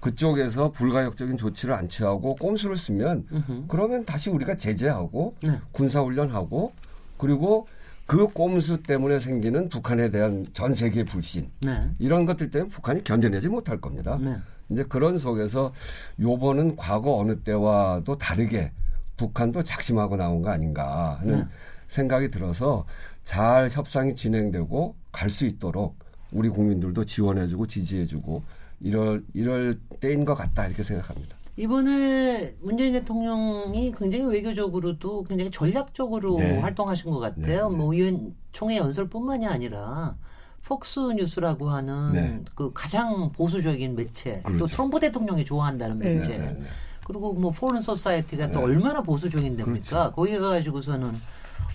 그쪽에서 불가역적인 조치를 안 취하고 꼼수를 쓰면 음흠. 그러면 다시 우리가 제재하고 네. 군사훈련하고 그리고 그 꼼수 때문에 생기는 북한에 대한 전 세계 불신 네. 이런 것들 때문에 북한이 견뎌내지 못할 겁니다. 네. 이제 그런 속에서 요번은 과거 어느 때와도 다르게 북한도 작심하고 나온 거 아닌가 하는 네. 생각이 들어서 잘 협상이 진행되고 갈 수 있도록 우리 국민들도 지원해주고 지지해주고 이럴 이럴 때인 것 같다 이렇게 생각합니다. 이번에 문재인 대통령이 굉장히 외교적으로도 굉장히 전략적으로 네. 활동하신 것 같아요. 네. 뭐 의원 총회 연설뿐만이 아니라 폭스 뉴스라고 하는 네. 그 가장 보수적인 매체, 그렇죠. 또 트럼프 대통령이 좋아한다는 네. 매체, 네, 네, 그리고 뭐 포른 소사이티가 또 얼마나 보수적인 데입니까? 그렇죠. 거기 가가지고서는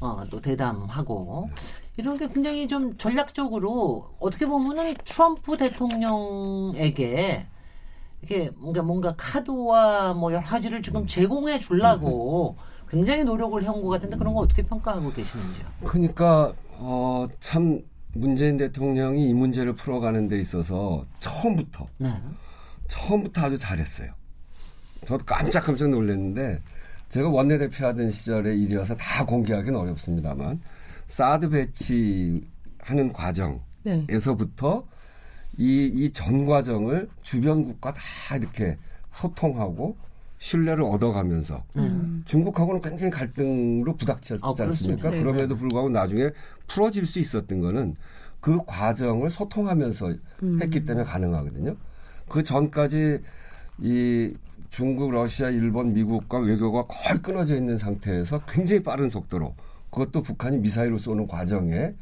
어, 또 대담하고 이런 게 굉장히 좀 전략적으로 어떻게 보면은 트럼프 대통령에게 이게 뭔가 뭔가 카드와 뭐 여러 가지를 지금 제공해 주려고 굉장히 노력을 해온 것 같은데 그런 거 어떻게 평가하고 계시는지요? 그러니까 어, 참 문재인 대통령이 이 문제를 풀어가는 데 있어서 처음부터 네. 처음부터 아주 잘했어요. 저도 깜짝깜짝 놀랐는데 제가 원내대표 하던 시절에 일이어서 다 공개하기는 어렵습니다만 사드 배치 하는 과정에서부터 네. 이, 이 전 과정을 주변 국가 다 이렇게 소통하고 신뢰를 얻어가면서 음. 중국하고는 굉장히 갈등으로 부닥쳤지 아, 않습니까? 네, 그럼에도 네. 불구하고 나중에 풀어질 수 있었던 거는 그 과정을 소통하면서 음. 했기 때문에 가능하거든요. 그 전까지 이 중국, 러시아, 일본, 미국과 외교가 거의 끊어져 있는 상태에서 굉장히 빠른 속도로 그것도 북한이 미사일을 쏘는 과정에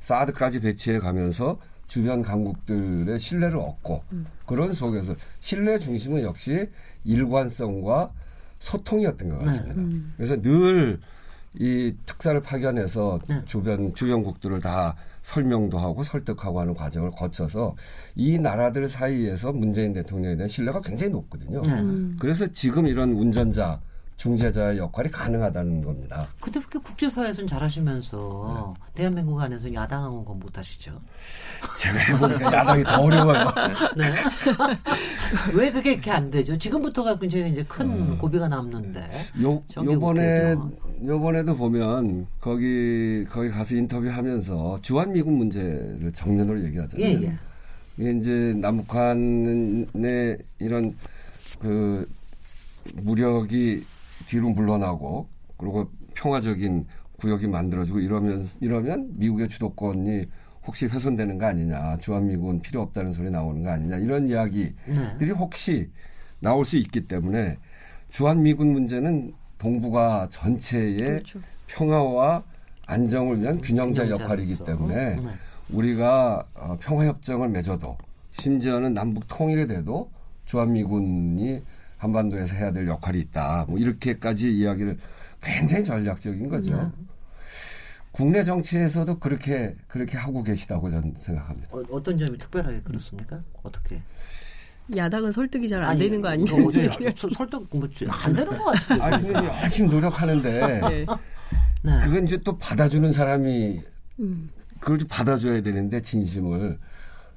사드까지 배치해 가면서 주변 강국들의 신뢰를 얻고 음. 그런 속에서 신뢰 중심은 역시 일관성과 소통이었던 것 같습니다. 네. 음. 그래서 늘 이 특사를 파견해서 네. 주변 주변국들을 다 설명도 하고 설득하고 하는 과정을 거쳐서 이 나라들 사이에서 문재인 대통령에 대한 신뢰가 굉장히 높거든요. 네. 음. 그래서 지금 이런 운전자 중재자의 역할이 가능하다는 겁니다. 근데 그렇게 국제사회에서는 잘하시면서 네. 대한민국 안에서 야당한 건 못하시죠? 제가 해보니까 야당이 더 어려워요. 네. 왜 그게 이렇게 안 되죠? 지금부터가 굉장히 이제 큰 음. 고비가 남는데. 요, 요번에, 요번에도 보면 거기, 거기 가서 인터뷰하면서 주한미군 문제를 정면으로 얘기하잖아요. 예, 예. 이게 이제 남북한의 이런 그 무력이 뒤로 물러나고 그리고 평화적인 구역이 만들어지고 이러면 이러면 미국의 주도권이 혹시 훼손되는 거 아니냐 주한미군 필요 없다는 소리 나오는 거 아니냐 이런 이야기들이 네. 혹시 나올 수 있기 때문에 주한미군 문제는 동북아 전체의 그렇죠. 평화와 안정을 위한 균형자 역할이기 때문에 네. 우리가 어, 평화협정을 맺어도 심지어는 남북 통일에 대도 주한미군이 한반도에서 해야 될 역할이 있다. 뭐 이렇게까지 이야기를 굉장히 전략적인 거죠. 네. 국내 정치에서도 그렇게 그렇게 하고 계시다고 저는 생각합니다. 어, 떤 점이 특별하게 그렇습니까? 어떻게? 야당은 설득이 잘 안 되는 거 아니에요? 어제 설득 뭐안 되는 것 같아요. 아니 근데 열심히 노력하는데 네. 네. 그건 이제 또 받아주는 사람이 음. 그걸 좀 받아줘야 되는데 진심을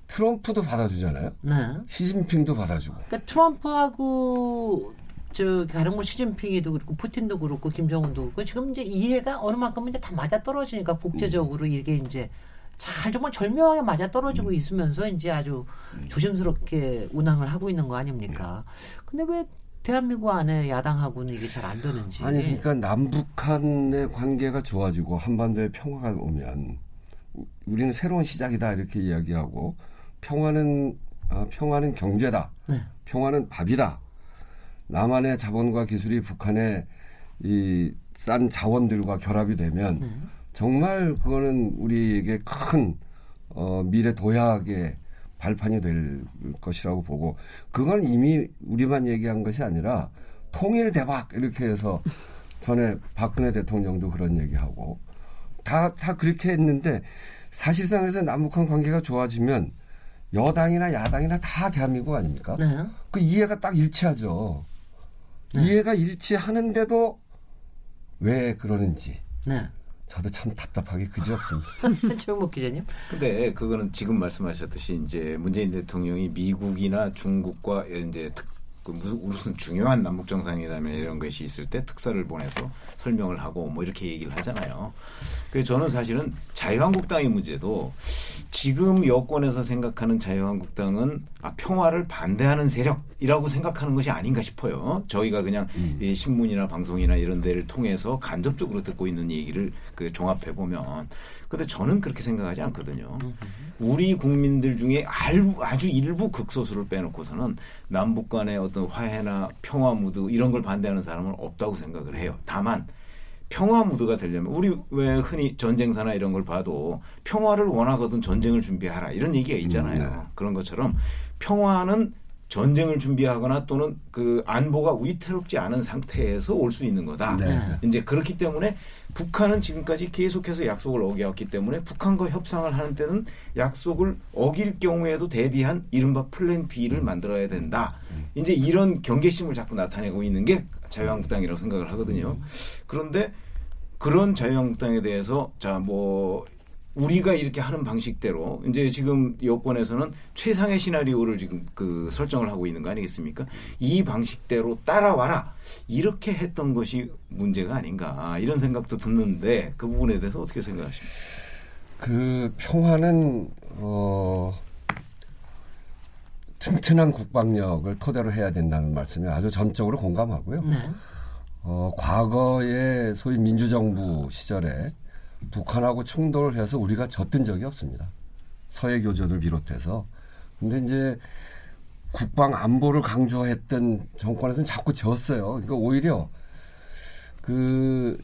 트럼프도 받아주잖아요. 네. 시진핑도 받아주고. 그러니까 트럼프하고 저 다른 뭐 시진핑이도 그렇고 푸틴도 그렇고 김정은도 그렇고 지금 이제 이해가 어느 만큼 이제 다 맞아 떨어지니까 국제적으로 음. 이게 이제 잘 정말 절묘하게 맞아 떨어지고 음. 있으면서 이제 아주 음. 조심스럽게 운항을 하고 있는 거 아닙니까? 근데 왜 대한민국 안에 야당하고는 이게 잘 안 되는지. 아니 그러니까 남북한의 관계가 좋아지고 한반도에 평화가 오면 우리는 새로운 시작이다 이렇게 이야기하고 평화는 어, 평화는 경제다. 네. 평화는 밥이다. 남한의 자본과 기술이 북한의 이 싼 자원들과 결합이 되면 네. 정말 그거는 우리에게 큰 어, 미래 도약의 발판이 될 것이라고 보고 그건 이미 우리만 얘기한 것이 아니라 통일 대박 이렇게 해서 전에 박근혜 대통령도 그런 얘기하고 다 다 그렇게 했는데 사실상 그래서 남북한 관계가 좋아지면 여당이나 야당이나 다 대한민국 아닙니까? 네. 그 이해가 딱 일치하죠. 네. 이해가 일치하는데도 왜 그러는지. 네. 저도 참 답답하게 그지없습니다. 최영목 기자님. 근데 그거는 지금 말씀하셨듯이 이제 문재인 대통령이 미국이나 중국과 이제 특, 그 무슨 무슨 중요한 남북 정상회담이나 이런 것이 있을 때 특사를 보내서 설명을 하고 뭐 이렇게 얘기를 하잖아요. 그래서 저는 사실은 자유한국당의 문제도 지금 여권에서 생각하는 자유한국당은 아, 평화를 반대하는 세력이라고 생각하는 것이 아닌가 싶어요. 저희가 그냥 음. 이 신문이나 방송이나 이런 데를 통해서 간접적으로 듣고 있는 얘기를 그 종합해 보면 근데 저는 그렇게 생각하지 않거든요. 우리 국민들 중에 아주 일부 극소수를 빼놓고서는 남북 간의 어떤 화해나 평화 무드 이런 걸 반대하는 사람은 없다고 생각을 해요. 다만 평화 무드가 되려면 우리 왜 흔히 전쟁사나 이런 걸 봐도 평화를 원하거든 전쟁을 준비하라 이런 얘기가 있잖아요. 음, 네. 그런 것처럼 평화는 전쟁을 준비하거나 또는 그 안보가 위태롭지 않은 상태에서 올 수 있는 거다. 네. 이제 그렇기 때문에 북한은 지금까지 계속해서 약속을 어겨왔기 때문에 북한과 협상을 하는 때는 약속을 어길 경우에도 대비한 이른바 플랜 B를 만들어야 된다. 이제 이런 경계심을 자꾸 나타내고 있는 게 자유한국당이라고 생각을 하거든요. 그런데 그런 자유한국당에 대해서 자 뭐 우리가 이렇게 하는 방식대로 이제 지금 여권에서는 최상의 시나리오를 지금 그 설정을 하고 있는 거 아니겠습니까? 이 방식대로 따라와라 이렇게 했던 것이 문제가 아닌가 이런 생각도 듣는데 그 부분에 대해서 어떻게 생각하십니까? 그 평화는 어 튼튼한 국방력을 토대로 해야 된다는 말씀에 아주 전적으로 공감하고요. 네. 어, 과거에 소위 민주정부 시절에 북한하고 충돌을 해서 우리가 졌던 적이 없습니다. 서해 교전을 비롯해서. 근데 이제 국방 안보를 강조했던 정권에서는 자꾸 졌어요. 그러니까 오히려 그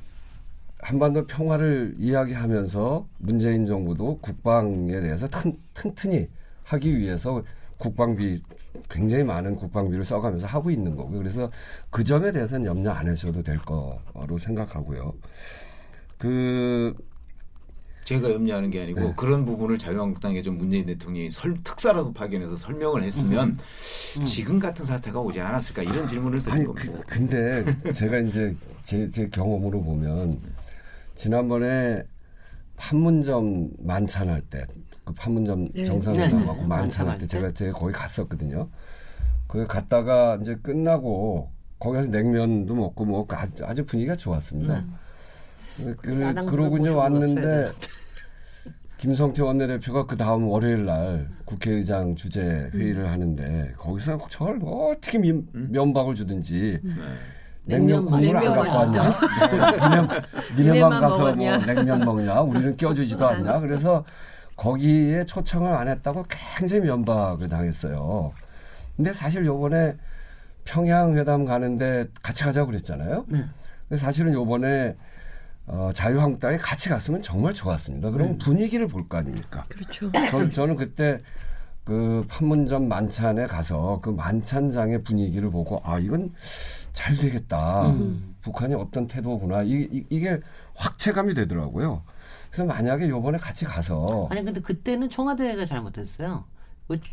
한반도 평화를 이야기하면서 문재인 정부도 국방에 대해서 튼, 튼튼히 하기 위해서 국방비 굉장히 많은 국방비를 써가면서 하고 있는 거고요. 그래서 그 점에 대해서는 염려 안 하셔도 될 거로 생각하고요. 그 제가 염려하는 게 아니고 네. 그런 부분을 자유한국당에 좀 문재인 대통령이 설, 특사라도 파견해서 설명을 했으면 음. 음. 지금 같은 사태가 오지 않았을까 이런 질문을 드린 겁니다. 그, 근데 제가 이제 제, 제 경험으로 보면 지난번에 판문점 만찬할 때 그 판문점 네. 정상회담하고 네. 만찬할 때 제가 제가 거기 갔었거든요. 거기 갔다가 이제 끝나고 거기 가서 냉면도 먹고 뭐 아주, 아주 분위기가 좋았습니다. 음. 그, 그러군요 왔는데 김성태 원내대표가 그 다음 월요일 날 국회의장 주재 회의를 음. 하는데 거기서 저를 어떻게 면, 음? 면박을 주든지 음. 네. 냉면 국물 안 갖고 왔냐? 니네, 니네만 가서 뭐 냉면 먹냐? 우리는 껴주지도 않냐? 그래서 거기에 초청을 안 했다고 굉장히 면박을 당했어요. 근데 사실 요번에 평양 회담 가는데 같이 가자고 그랬잖아요. 네. 근데 사실은 요번에 어, 자유한국당에 같이 갔으면 정말 좋았습니다. 그럼 네. 분위기를 볼 거 아닙니까? 그렇죠. 저, 저는 그때 그 판문점 만찬에 가서 그 만찬장의 분위기를 보고 아 이건 잘 되겠다. 음. 북한이 어떤 태도구나. 이, 이, 게 확 체감이 되더라고요. 그래서 만약에 요번에 같이 가서 아니 근데 그때는 청와대가 잘못했어요.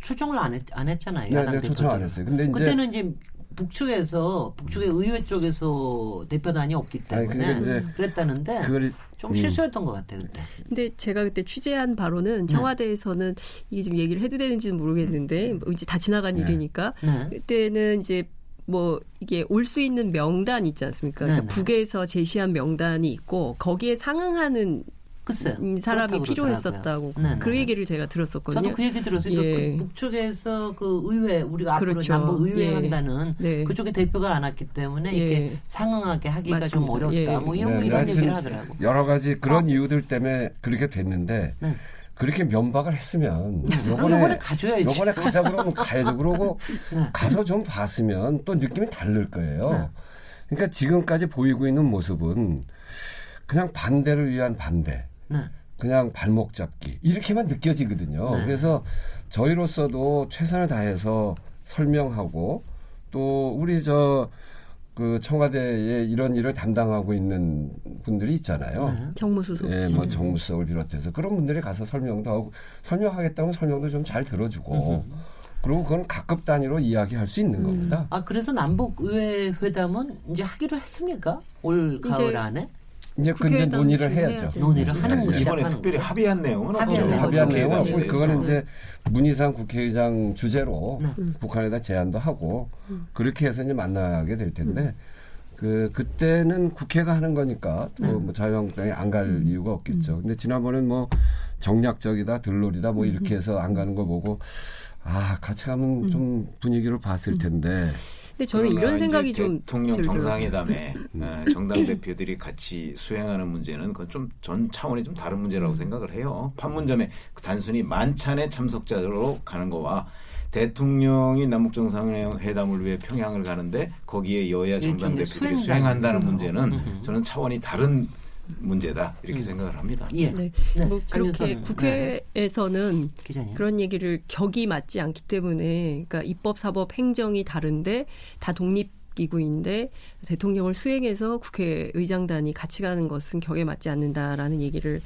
초청을 안, 했, 안 했잖아요. 네, 네 초청 안 했어요. 근데 이제 그때는 이제 북측에서 북측의 의회 쪽에서 대표단이 없기 때문에 아니, 그랬다는데 그걸, 좀 음. 실수였던 것 같아요 그때. 근데 제가 그때 취재한 바로는 네. 청와대에서는 네. 이게 좀 얘기를 해도 되는지는 모르겠는데 뭐 이제 다 지나간 네. 일이니까 네. 그때는 이제 뭐 이게 올 수 있는 명단 있지 않습니까? 그러니까 네, 네. 북에서 제시한 명단이 있고 거기에 상응하는 글쎄요. 음, 사람이 필요했었다고 네, 네, 그 네. 얘기를 제가 들었었거든요. 저도 그 얘기 들었어요. 그러니까 예. 그 북쪽에서 그 의회 우리가 그렇죠. 앞으로 남북 의회 예. 한다는 네. 그쪽에 대표가 안 왔기 때문에 예. 이게 상응하게 하기가 맞습니다. 좀 어렵다. 예. 뭐 이런 네, 이런 얘기를 하더라고. 여러 가지 그런 아. 이유들 때문에 그렇게 됐는데 네. 그렇게 면박을 했으면 요번에 가줘야지. 요번에 가자 그러면 가야죠. 그러고 네. 가서 좀 봤으면 또 느낌이 다를 거예요. 그러니까 지금까지 보이고 있는 모습은 그냥 반대를 위한 반대. 네. 그냥 발목 잡기 이렇게만 느껴지거든요. 네. 그래서 저희로서도 최선을 다해서 설명하고 또 우리 저 그 청와대에 이런 일을 담당하고 있는 분들이 있잖아요. 네. 정무수석. 예, 뭐 정무수석을 비롯해서 그런 분들이 가서 설명도 하고 설명하겠다면 설명도 좀 잘 들어주고. 음. 그리고 그건 각급 단위로 이야기할 수 있는 음. 겁니다. 아 그래서 남북 의회 회담은 이제 하기로 했습니까? 올 가을 안에? 이제 근데 논의를 해야죠. 논의를 하는 거죠. 이번에 특별히 합의한 내용은 합의한. 합의한 내용은 없고 그거는. 이제 문희상 국회의장 주제로 네. 북한에다 제안도 하고 그렇게 해서 이제 만나게 될 텐데 음. 그 그때는 국회가 하는 거니까 네. 또뭐 자유한국당이 안갈 음. 이유가 없겠죠. 근데 지난번엔 뭐 정략적이다, 들놀이다 뭐 이렇게 음. 해서 안 가는 거 보고 아 같이 가면 좀 분위기를 봤을 음. 텐데 근데 저는 이런 생각이 좀 대통령 들더라고요. 정상회담에 어, 정당 대표들이 같이 수행하는 문제는 그건 좀 전 차원이 좀 다른 문제라고 생각을 해요. 판문점에 단순히 만찬의 참석자로 가는 거와 대통령이 남북 정상회담을 위해 평양을 가는데 거기에 여야 정당 대표들이. 수행한다는 문제는 음. 저는 차원이 다른 문제다 이렇게 생각을 합니다. 예. 네. 네, 뭐 그렇게 국회에서는 기자님. 그런 얘기를 격이 맞지 않기 때문에 그러니까 입법, 사법, 행정이 다른데 다 독립 기구인데 대통령을 수행해서 국회 의장단이 같이 가는 것은 격에 맞지 않는다라는 얘기를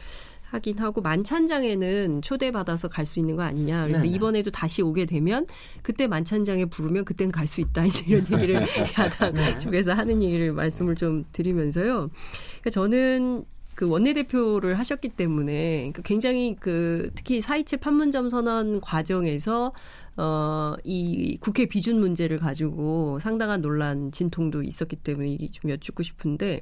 하긴 하고 만찬장에는 초대받아서 갈 수 있는 거 아니냐. 그래서 네네. 이번에도 다시 오게 되면 그때 만찬장에 부르면 그땐 갈 수 있다. 이제 이런 얘기를 야당 네. 쪽에서 하는 얘기를 말씀을 좀 드리면서요. 그러니까 저는 그 원내대표를 하셨기 때문에 그 굉장히 그 특히 사이체 판문점 선언 과정에서 어, 이 국회 비준 문제를 가지고 상당한 논란 진통도 있었기 때문에 이좀 여쭙고 싶은데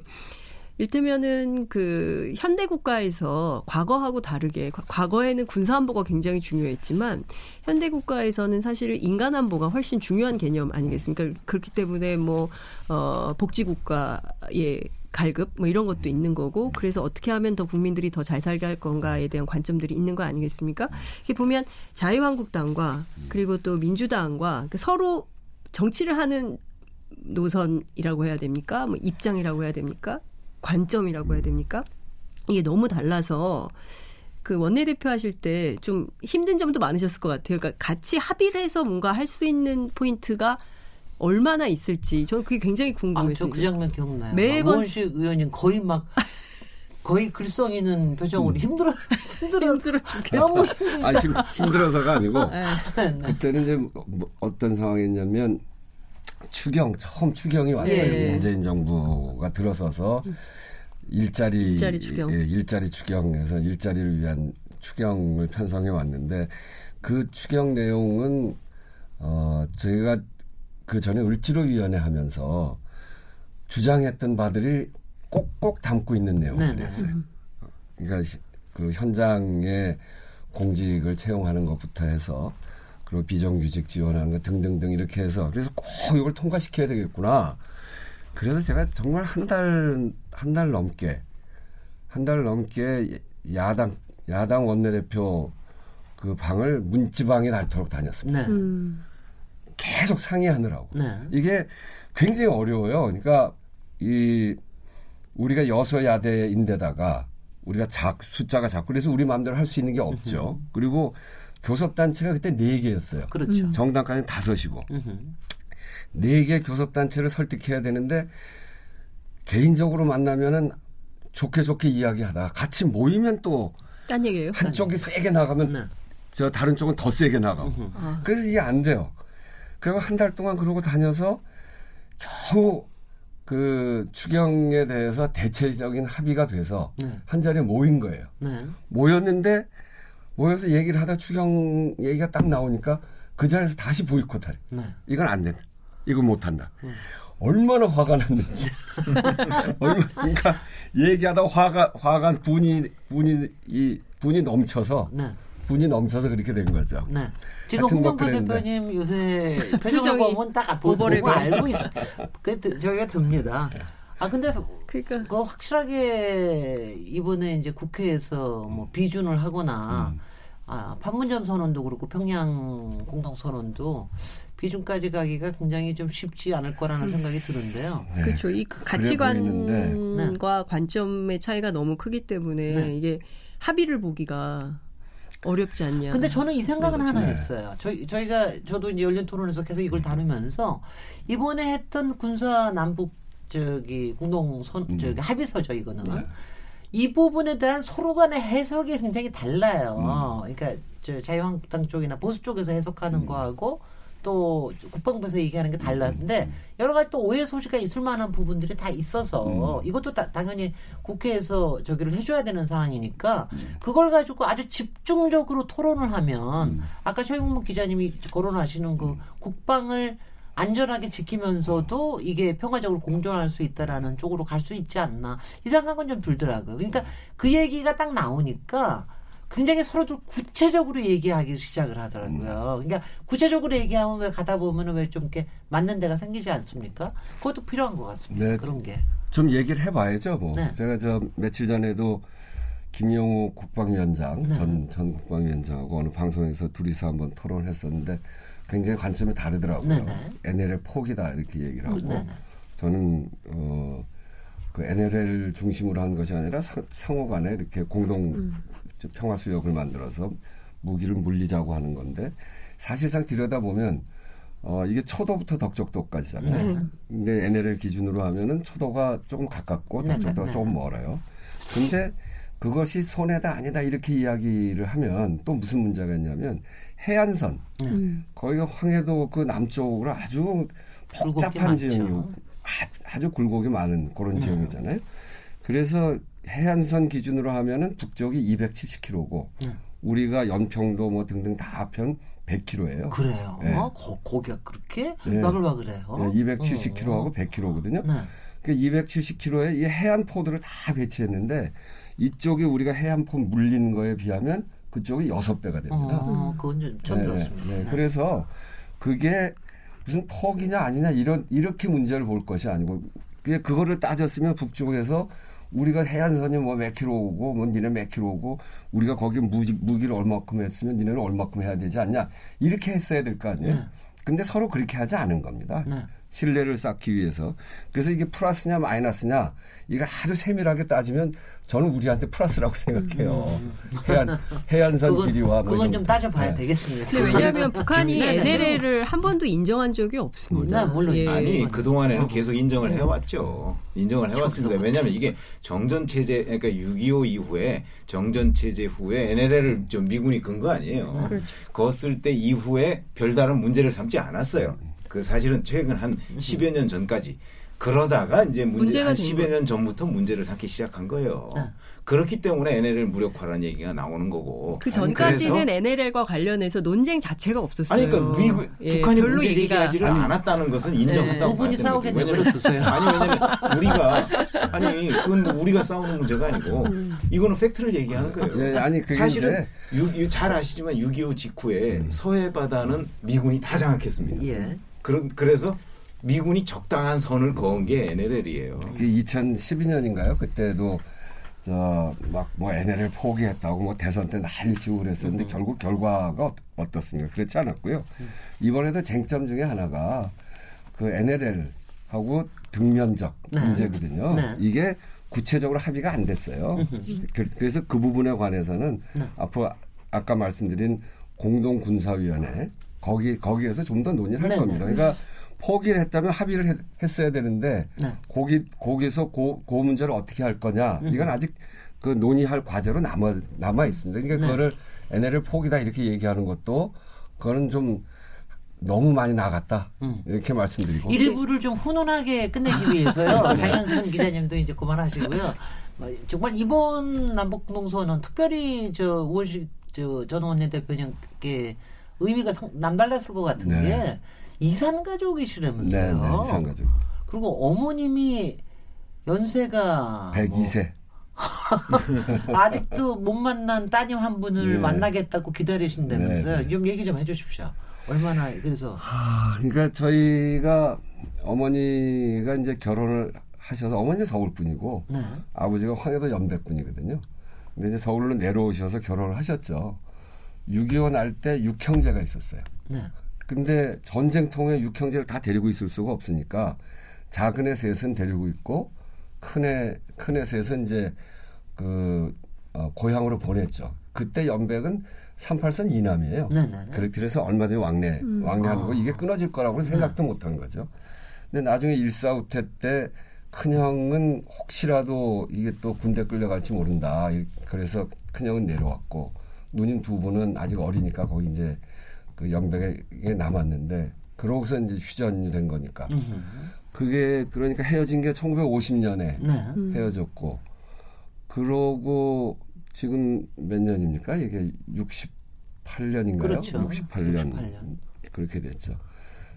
일테면은 그 현대 국가에서 과거하고 다르게 과- 과거에는 군사 안보가 굉장히 중요했지만 현대 국가에서는 사실 인간 안보가 훨씬 중요한 개념 아니겠습니까? 그렇기 때문에 뭐 어, 복지 국가의 갈급 뭐 이런 것도 있는 거고 그래서 어떻게 하면 더 국민들이 더 잘 살게 할 건가에 대한 관점들이 있는 거 아니겠습니까? 이렇게 보면 자유한국당과 그리고 또 민주당과 그 서로 정치를 하는 노선이라고 해야 됩니까? 뭐 입장이라고 해야 됩니까? 관점이라고 해야 됩니까? 이게 너무 달라서 그 원내대표 하실 때 좀 힘든 점도 많으셨을 것 같아요. 그러니까 같이 합의를 해서 뭔가 할 수 있는 포인트가 얼마나 있을지 저는 그게 굉장히 아, 저 궁금했어요. 그 장면 기억나요. 매번- 우원식 의원님 거의 막 거의 글썽 이는 표정으로 힘들어 힘들어 너무 힘들어. 아 힘, 힘들어서가 아니고 네. 그때는 이제 뭐 어떤 상황이었냐면 추경 처음 추경이 왔어요. 예. 문재인 정부가 들어서서 일자리 일자리 추경. 예, 일자리 추경에서 일자리를 위한 추경을 편성해 왔는데 그 추경 내용은 어 저희가 그 전에 을지로 위원회 하면서 주장했던 바들이 꼭꼭 담고 있는 네네. 내용들이었어요. 그러니까 그 현장에 공직을 채용하는 것부터 해서 그리고 비정규직 지원하는 것 등등등 이렇게 해서 그래서 꼭 이걸 통과시켜야 되겠구나. 그래서 제가 정말 한 달 한 달 넘게 한 달 넘게 야당 야당 원내대표 그 방을 문지방에 닳도록 다녔습니다. 네. 음. 계속 상의하느라고. 네. 이게 굉장히 어려워요. 그러니까 이 우리가 여서야대인데다가 우리가 작 숫자가 작고 그래서 우리 마음대로 할 수 있는 게 없죠. 그리고 교섭 단체가 그때 네 개였어요. 그렇죠. 정당까지는 다섯이고 음흠. 네개 교섭 단체를 설득해야 되는데 개인적으로 만나면은 좋게 좋게 이야기하다가 같이 모이면 또 딴 얘기예요? 한쪽이 세게 나가면 네. 저 다른 쪽은 더 세게 나가고 아. 그래서 이게 안 돼요. 그리고 한 달 동안 그러고 다녀서 겨우 그 추경에 대해서 대체적인 합의가 돼서 네. 한 자리에 모인 거예요. 네. 모였는데 모여서 얘기를 하다 추경 얘기가 딱 나오니까 그 자리에서 다시 보이콧하래. 네. 이건 안 된다. 이건 못 한다. 얼마나 화가 났는지. 얼마, 그러니까 얘기하다 화가 화가 분이 분이 이 분이 넘쳐서 네. 분이 넘쳐서 그렇게 된 거죠. 네. 지금 그랬는데. 대표님 요새 표정을 보면 딱 보고 오버랩이에요. 알고 있어. 그 저희가 듭니다. 아 근데 그러니까 그 확실하게 이번에 이제 국회에서 뭐 비준을 하거나 아 판문점 선언도 그렇고 평양 공동 선언도 비준까지 가기가 굉장히 좀 쉽지 않을 거라는 생각이 드는데요. 네. 그렇죠. 이 보이는데. 가치관과 관점의 차이가 너무 크기 때문에 네. 이게 합의를 보기가 어렵지 않냐. 근데 저는 이 생각은 하나 네. 했어요. 저희 저희가 저도 이제 열린 토론에서 계속 이걸 다루면서 이번에 했던 군사 남북 저기 공동 선 저기 합의서죠 이거는 네. 이 부분에 대한 서로 간의 해석이 굉장히 달라요. 그러니까 저 자유한국당 쪽이나 보수 쪽에서 해석하는 거하고 또 국방부에서 얘기하는 게 달랐는데 여러 가지 또 오해 소지가 있을 만한 부분들이 다 있어서 음. 이것도 다, 당연히 국회에서 저기를 해줘야 되는 상황이니까 음. 그걸 가지고 아주 집중적으로 토론을 하면 음. 아까 최영문 기자님이 거론하시는 그 국방을 안전하게 지키면서도 이게 평화적으로 공존할 수 있다라는 쪽으로 갈 수 있지 않나 이 생각은 좀 들더라고요. 그러니까 그 얘기가 딱 나오니까 굉장히 서로들 구체적으로 얘기하기 시작을 하더라고요. 그러니까 구체적으로 얘기하면 왜 가다 보면은 왜 좀 이렇게 맞는 데가 생기지 않습니까? 그것도 필요한 것 같습니다. 네, 그런 게. 좀 얘기를 해봐야죠. 뭐 네. 제가 저 며칠 전에도 김영우 국방위원장 네. 전, 전 국방위원장하고 어느 방송에서 둘이서 한번 토론했었는데 굉장히 관점이 다르더라고요. 네네. NLL 포기다 이렇게 얘기를 하고 네네. 저는 어, 그 NLL 중심으로 한 것이 아니라 상, 상호 간에 이렇게 공동 음. 평화 수역을 만들어서 무기를 물리자고 하는 건데 사실상 들여다보면 어, 이게 초도부터 덕적도까지잖아요. 네. 근데 NLL 기준으로 하면은 초도가 조금 가깝고 네, 덕적도가 네, 조금 멀어요. 근데 그것이 손해다 아니다 이렇게 이야기를 하면 또 무슨 문제가 있냐면 해안선 음. 거기가 황해도 그 남쪽으로 아주 복잡한 지형이 아주 굴곡이 많은 그런 네. 지형이잖아요. 그래서 해안선 기준으로 하면은 북쪽이 270km고 네. 우리가 연평도 뭐 등등 다 합한 100km예요. 그래요. 네. 어, 거, 거기가 그렇게 네. 바글바글해요. 네, 270km하고 어. 100km거든요. 네. 그 270km에 이 해안 포드를 다 배치했는데 이쪽이 우리가 해안 포 물리는 거에 비하면 그쪽이 여섯 배가 됩니다. 어, 그건 좀 처음 네. 네, 네. 그래서 그게 무슨 폭이냐 아니냐 이런 이렇게 문제를 볼 것이 아니고 그게 그거를 따졌으면 북쪽에서 우리가 해안선이 뭐 몇 킬로 오고 뭐 니네 몇 킬로 오고 우리가 거기 무기, 무기를 얼마큼 했으면 니네는 얼마큼 해야 되지 않냐 이렇게 했어야 될 거 아니에요. 네. 근데 서로 그렇게 하지 않은 겁니다. 네. 신뢰를 쌓기 위해서. 그래서 이게 플러스냐 마이너스냐 이걸 아주 세밀하게 따지면 저는 우리한테 플러스라고 생각해요. 음. 해안 해안선 그건, 길이와 뭐 그건 좀 따져봐야 네. 되겠습니다. 근데 왜냐하면 북한이 NLL을 한 번도 인정한 적이 없습니다. 네, 물론 예. 아니 그 동안에는 계속 인정을 해왔죠. 인정을 해왔습니다. 왜냐하면 이게 정전 체제 그러니까 6.25 이후에 정전 체제 후에 NLL을 좀 미군이 근 거 아니에요. 그렇죠. 그었을 때 이후에 별다른 문제를 삼지 않았어요. 그 사실은 최근 한 10여 년 전까지 그러다가 이제 문제 한 10여 년 전부터 문제를 삼기 시작한 거예요. 네. 그렇기 때문에 NLL 무력화라는 얘기가 나오는 거고. 그 전까지는 NLL과 관련해서 논쟁 자체가 없었어요. 아니, 그러니까 미국, 예, 북한이 문제 제기하지를 않았다는 것은 인정한다고. 네. 두 분이 싸우게 내버려두세요. 아니, 왜냐면 우리가, 아니, 그건 뭐 우리가 싸우는 문제가 아니고, 음. 이거는 팩트를 얘기하는 거예요. 네, 아니, 사실은 6, 잘 아시지만 6.25 직후에 음. 서해 바다는 미군이 다 장악했습니다. 예. 그러, 그래서 미군이 적당한 선을 그은 게 NLL이에요. 그 2012년인가요? 그때도 저막뭐 NLL 포기했다고 뭐 대선 때 난리치고 그랬었는데 음. 결국 결과가 어떻습니까? 그렇지 않았고요. 음. 이번에도 쟁점 중에 하나가 그 NLL하고 등면적 네. 문제거든요. 네. 이게 구체적으로 합의가 안 됐어요. 그, 그래서 그 부분에 관해서는 네. 앞으로 아까 말씀드린 공동군사위원회 거기 거기에서 좀 더 논의를 할 네, 겁니다. 네. 그러니까 포기를 했다면 합의를 했, 했어야 되는데 네. 거기 거기서 고, 그 문제를 어떻게 할 거냐 이건 아직 그 논의할 과제로 남아 남아 있습니다. 그러니까 네. 그거를 NLL 포기다 이렇게 얘기하는 것도 그거는 좀 너무 많이 나갔다 음. 이렇게 말씀드리고 일부를 좀 훈훈하게 끝내기 위해서요. 장현선 기자님도 이제 그만하시고요. 뭐 정말 이번 남북 동서는 특별히 저 우원식 저전 원내대표님께 의미가 남달랐을 것 같은 네. 게 이산 가족이시라면서요. 네, 네, 이산 가족. 그리고 어머님이 연세가 102세. 뭐 아직도 못 만난 따님 한 분을 네. 만나겠다고 기다리신다면서요. 네, 네. 좀 얘기 좀 해주십시오. 얼마나 그래서. 아, 그러니까 저희가 어머니가 이제 결혼을 하셔서 어머니는 서울 분이고 네. 아버지가 황해도 연백 분이거든요. 근데 이제 서울로 내려오셔서 결혼을 하셨죠. 6.25 날 때 육형제가 있었어요. 네. 근데 전쟁통에 육형제를 다 데리고 있을 수가 없으니까 작은 애 셋은 데리고 있고 큰애 큰애 셋은 이제 그 어, 고향으로 보냈죠. 그때 연백은 38선 이남이에요. 네네. 그래서 얼마든지 왕래 음. 왕래하는 거 이게 끊어질 거라고는 네. 생각도 네. 못한 거죠. 근데 나중에 일사후퇴 때 큰형은 혹시라도 이게 또 군대 끌려갈지 모른다. 그래서 큰형은 내려왔고 누님 두 분은 아직 어리니까 거기 이제 그 연백에 남았는데 그러고서 이제 휴전이 된 거니까. 그게 그러니까 헤어진 게 1950년에 네. 헤어졌고 그러고 지금 몇 년입니까? 이게 68년인가요? 그렇죠. 68년. 68년. 그렇게 됐죠.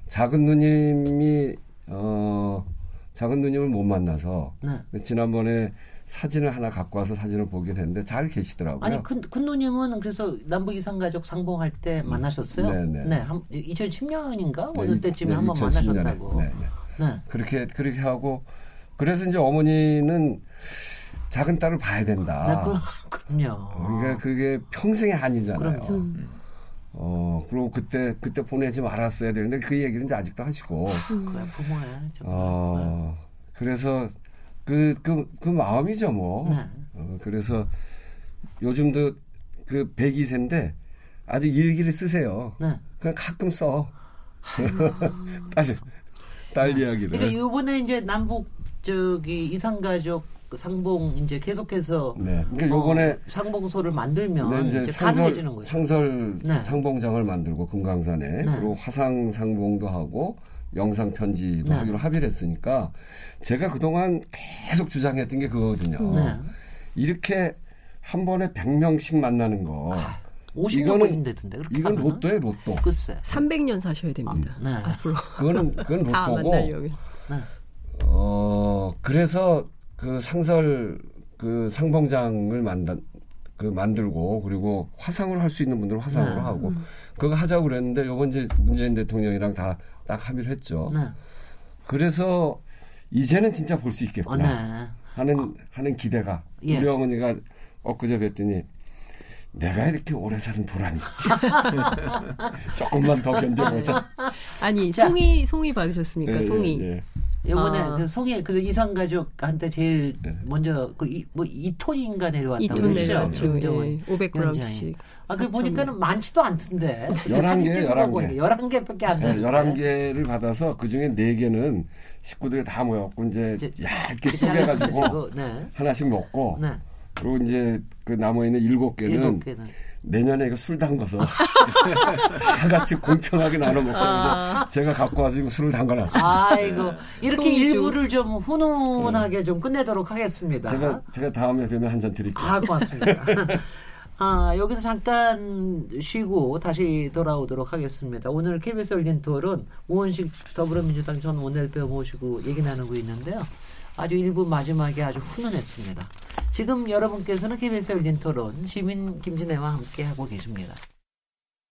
작은 누님이 어 작은 누님을 못 만나서 네. 지난번에 사진을 하나 갖고 와서 사진을 보긴 했는데 잘 계시더라고요. 아니 큰, 큰 누님은 그래서 남북 이산가족 상봉할 때 만나셨어요? 네, 네. 한 2010년인가 네, 어느 이- 때쯤에 네, 한번 2010 년에. 만나셨다고. 네, 네. 네. 그렇게 그렇게 하고 그래서 이제 어머니는 작은 딸을 봐야 된다. 네, 그, 그럼요. 그러니까 그게 평생의 한이잖아요. 그럼요. 어, 그리고 그때 그때 보내지 말았어야 되는데 그 얘기는 이제 아직도 하시고. 그야 부모야. 정말. 어, 그래서 그, 그, 그 마음이죠, 뭐. 네. 어, 그래서 요즘도 그 102세인데 아직 일기를 쓰세요. 네. 그냥 가끔 써. 딸, 딸 이야기를. 근데 이번에 이제 남북 저기 이산가족 그 상봉 이제 계속해서 네. 그러니까 요번에 어, 상봉소를 만들면 네, 이제, 이제 가능해지는 상설, 거죠. 상설 네. 상봉장을 만들고 금강산에 네. 그리고 화상 상봉도 하고 영상 편지도 네. 하기로 합의를 했으니까 제가 그동안 계속 주장했던 게 그거거든요. 네. 이렇게 한 번에 100명씩 만나는 거. 50년 이거는- 걸린다던데 그렇게 이건 하면은? 로또예요, 로또. 글쎄. 300년 사셔야 됩니다. 네. 앞으로 그거는 그건 다 로또고. 만나려면. 어 그래서 그 상설 그 상봉장을 만든 그 만들고 그리고 화상으로 할 수 있는 분들은 화상으로 네. 하고 그거 하자고 그랬는데 요번 이제 문재인 대통령이랑 다 딱 합의를 했죠. 네. 그래서 이제는 진짜 볼수 어, 있겠구나 네. 하는 하는 기대가 예. 우리 어머니가 엊그제 뵀더니 내가 이렇게 오래 사는 보람이 있지. 조금만 더 견뎌보자. 아니 자. 송이 송이 받으셨습니까? 예, 송이. 예, 예. 이번에 아. 그 송이 그 이산가족한테 제일 네. 먼저 그뭐 2톤인가 내려왔다고 이톤 그랬죠? 내려왔죠. 김정은 예. 500g씩. 아, 그 보니까는 많지도 않던데. 11개, 11개. 11개. 11개밖에 안 네, 되는데. 11개를 받아서 그 중에 4개는 식구들이 다 모였고 이제 이제 얇게 쪼개가지고 네. 하나씩 먹고 네. 그리고 이제 그 남아있는 7개는 일곱 개는. 내년에 이거 술 담궈서 다 같이 공평하게 나눠 먹고 아. 제가 갖고 와서 술을 담가놨어요. 아이고 이렇게 송이주. 일부를 좀 훈훈하게 좀 끝내도록 하겠습니다. 제가 제가 다음에 뵈면 한 잔 드릴게요. 아 고맙습니다. 아 여기서 잠깐 쉬고 다시 돌아오도록 하겠습니다. 오늘 KBS 열린 토론 우원식 더불어민주당 전 원내대표 모시고 얘기 나누고 있는데요. 아주 일부 마지막에 아주 훈훈했습니다. 지금 여러분께서는 KBS 열린 토론 시민 김진애와 함께 하고 계십니다.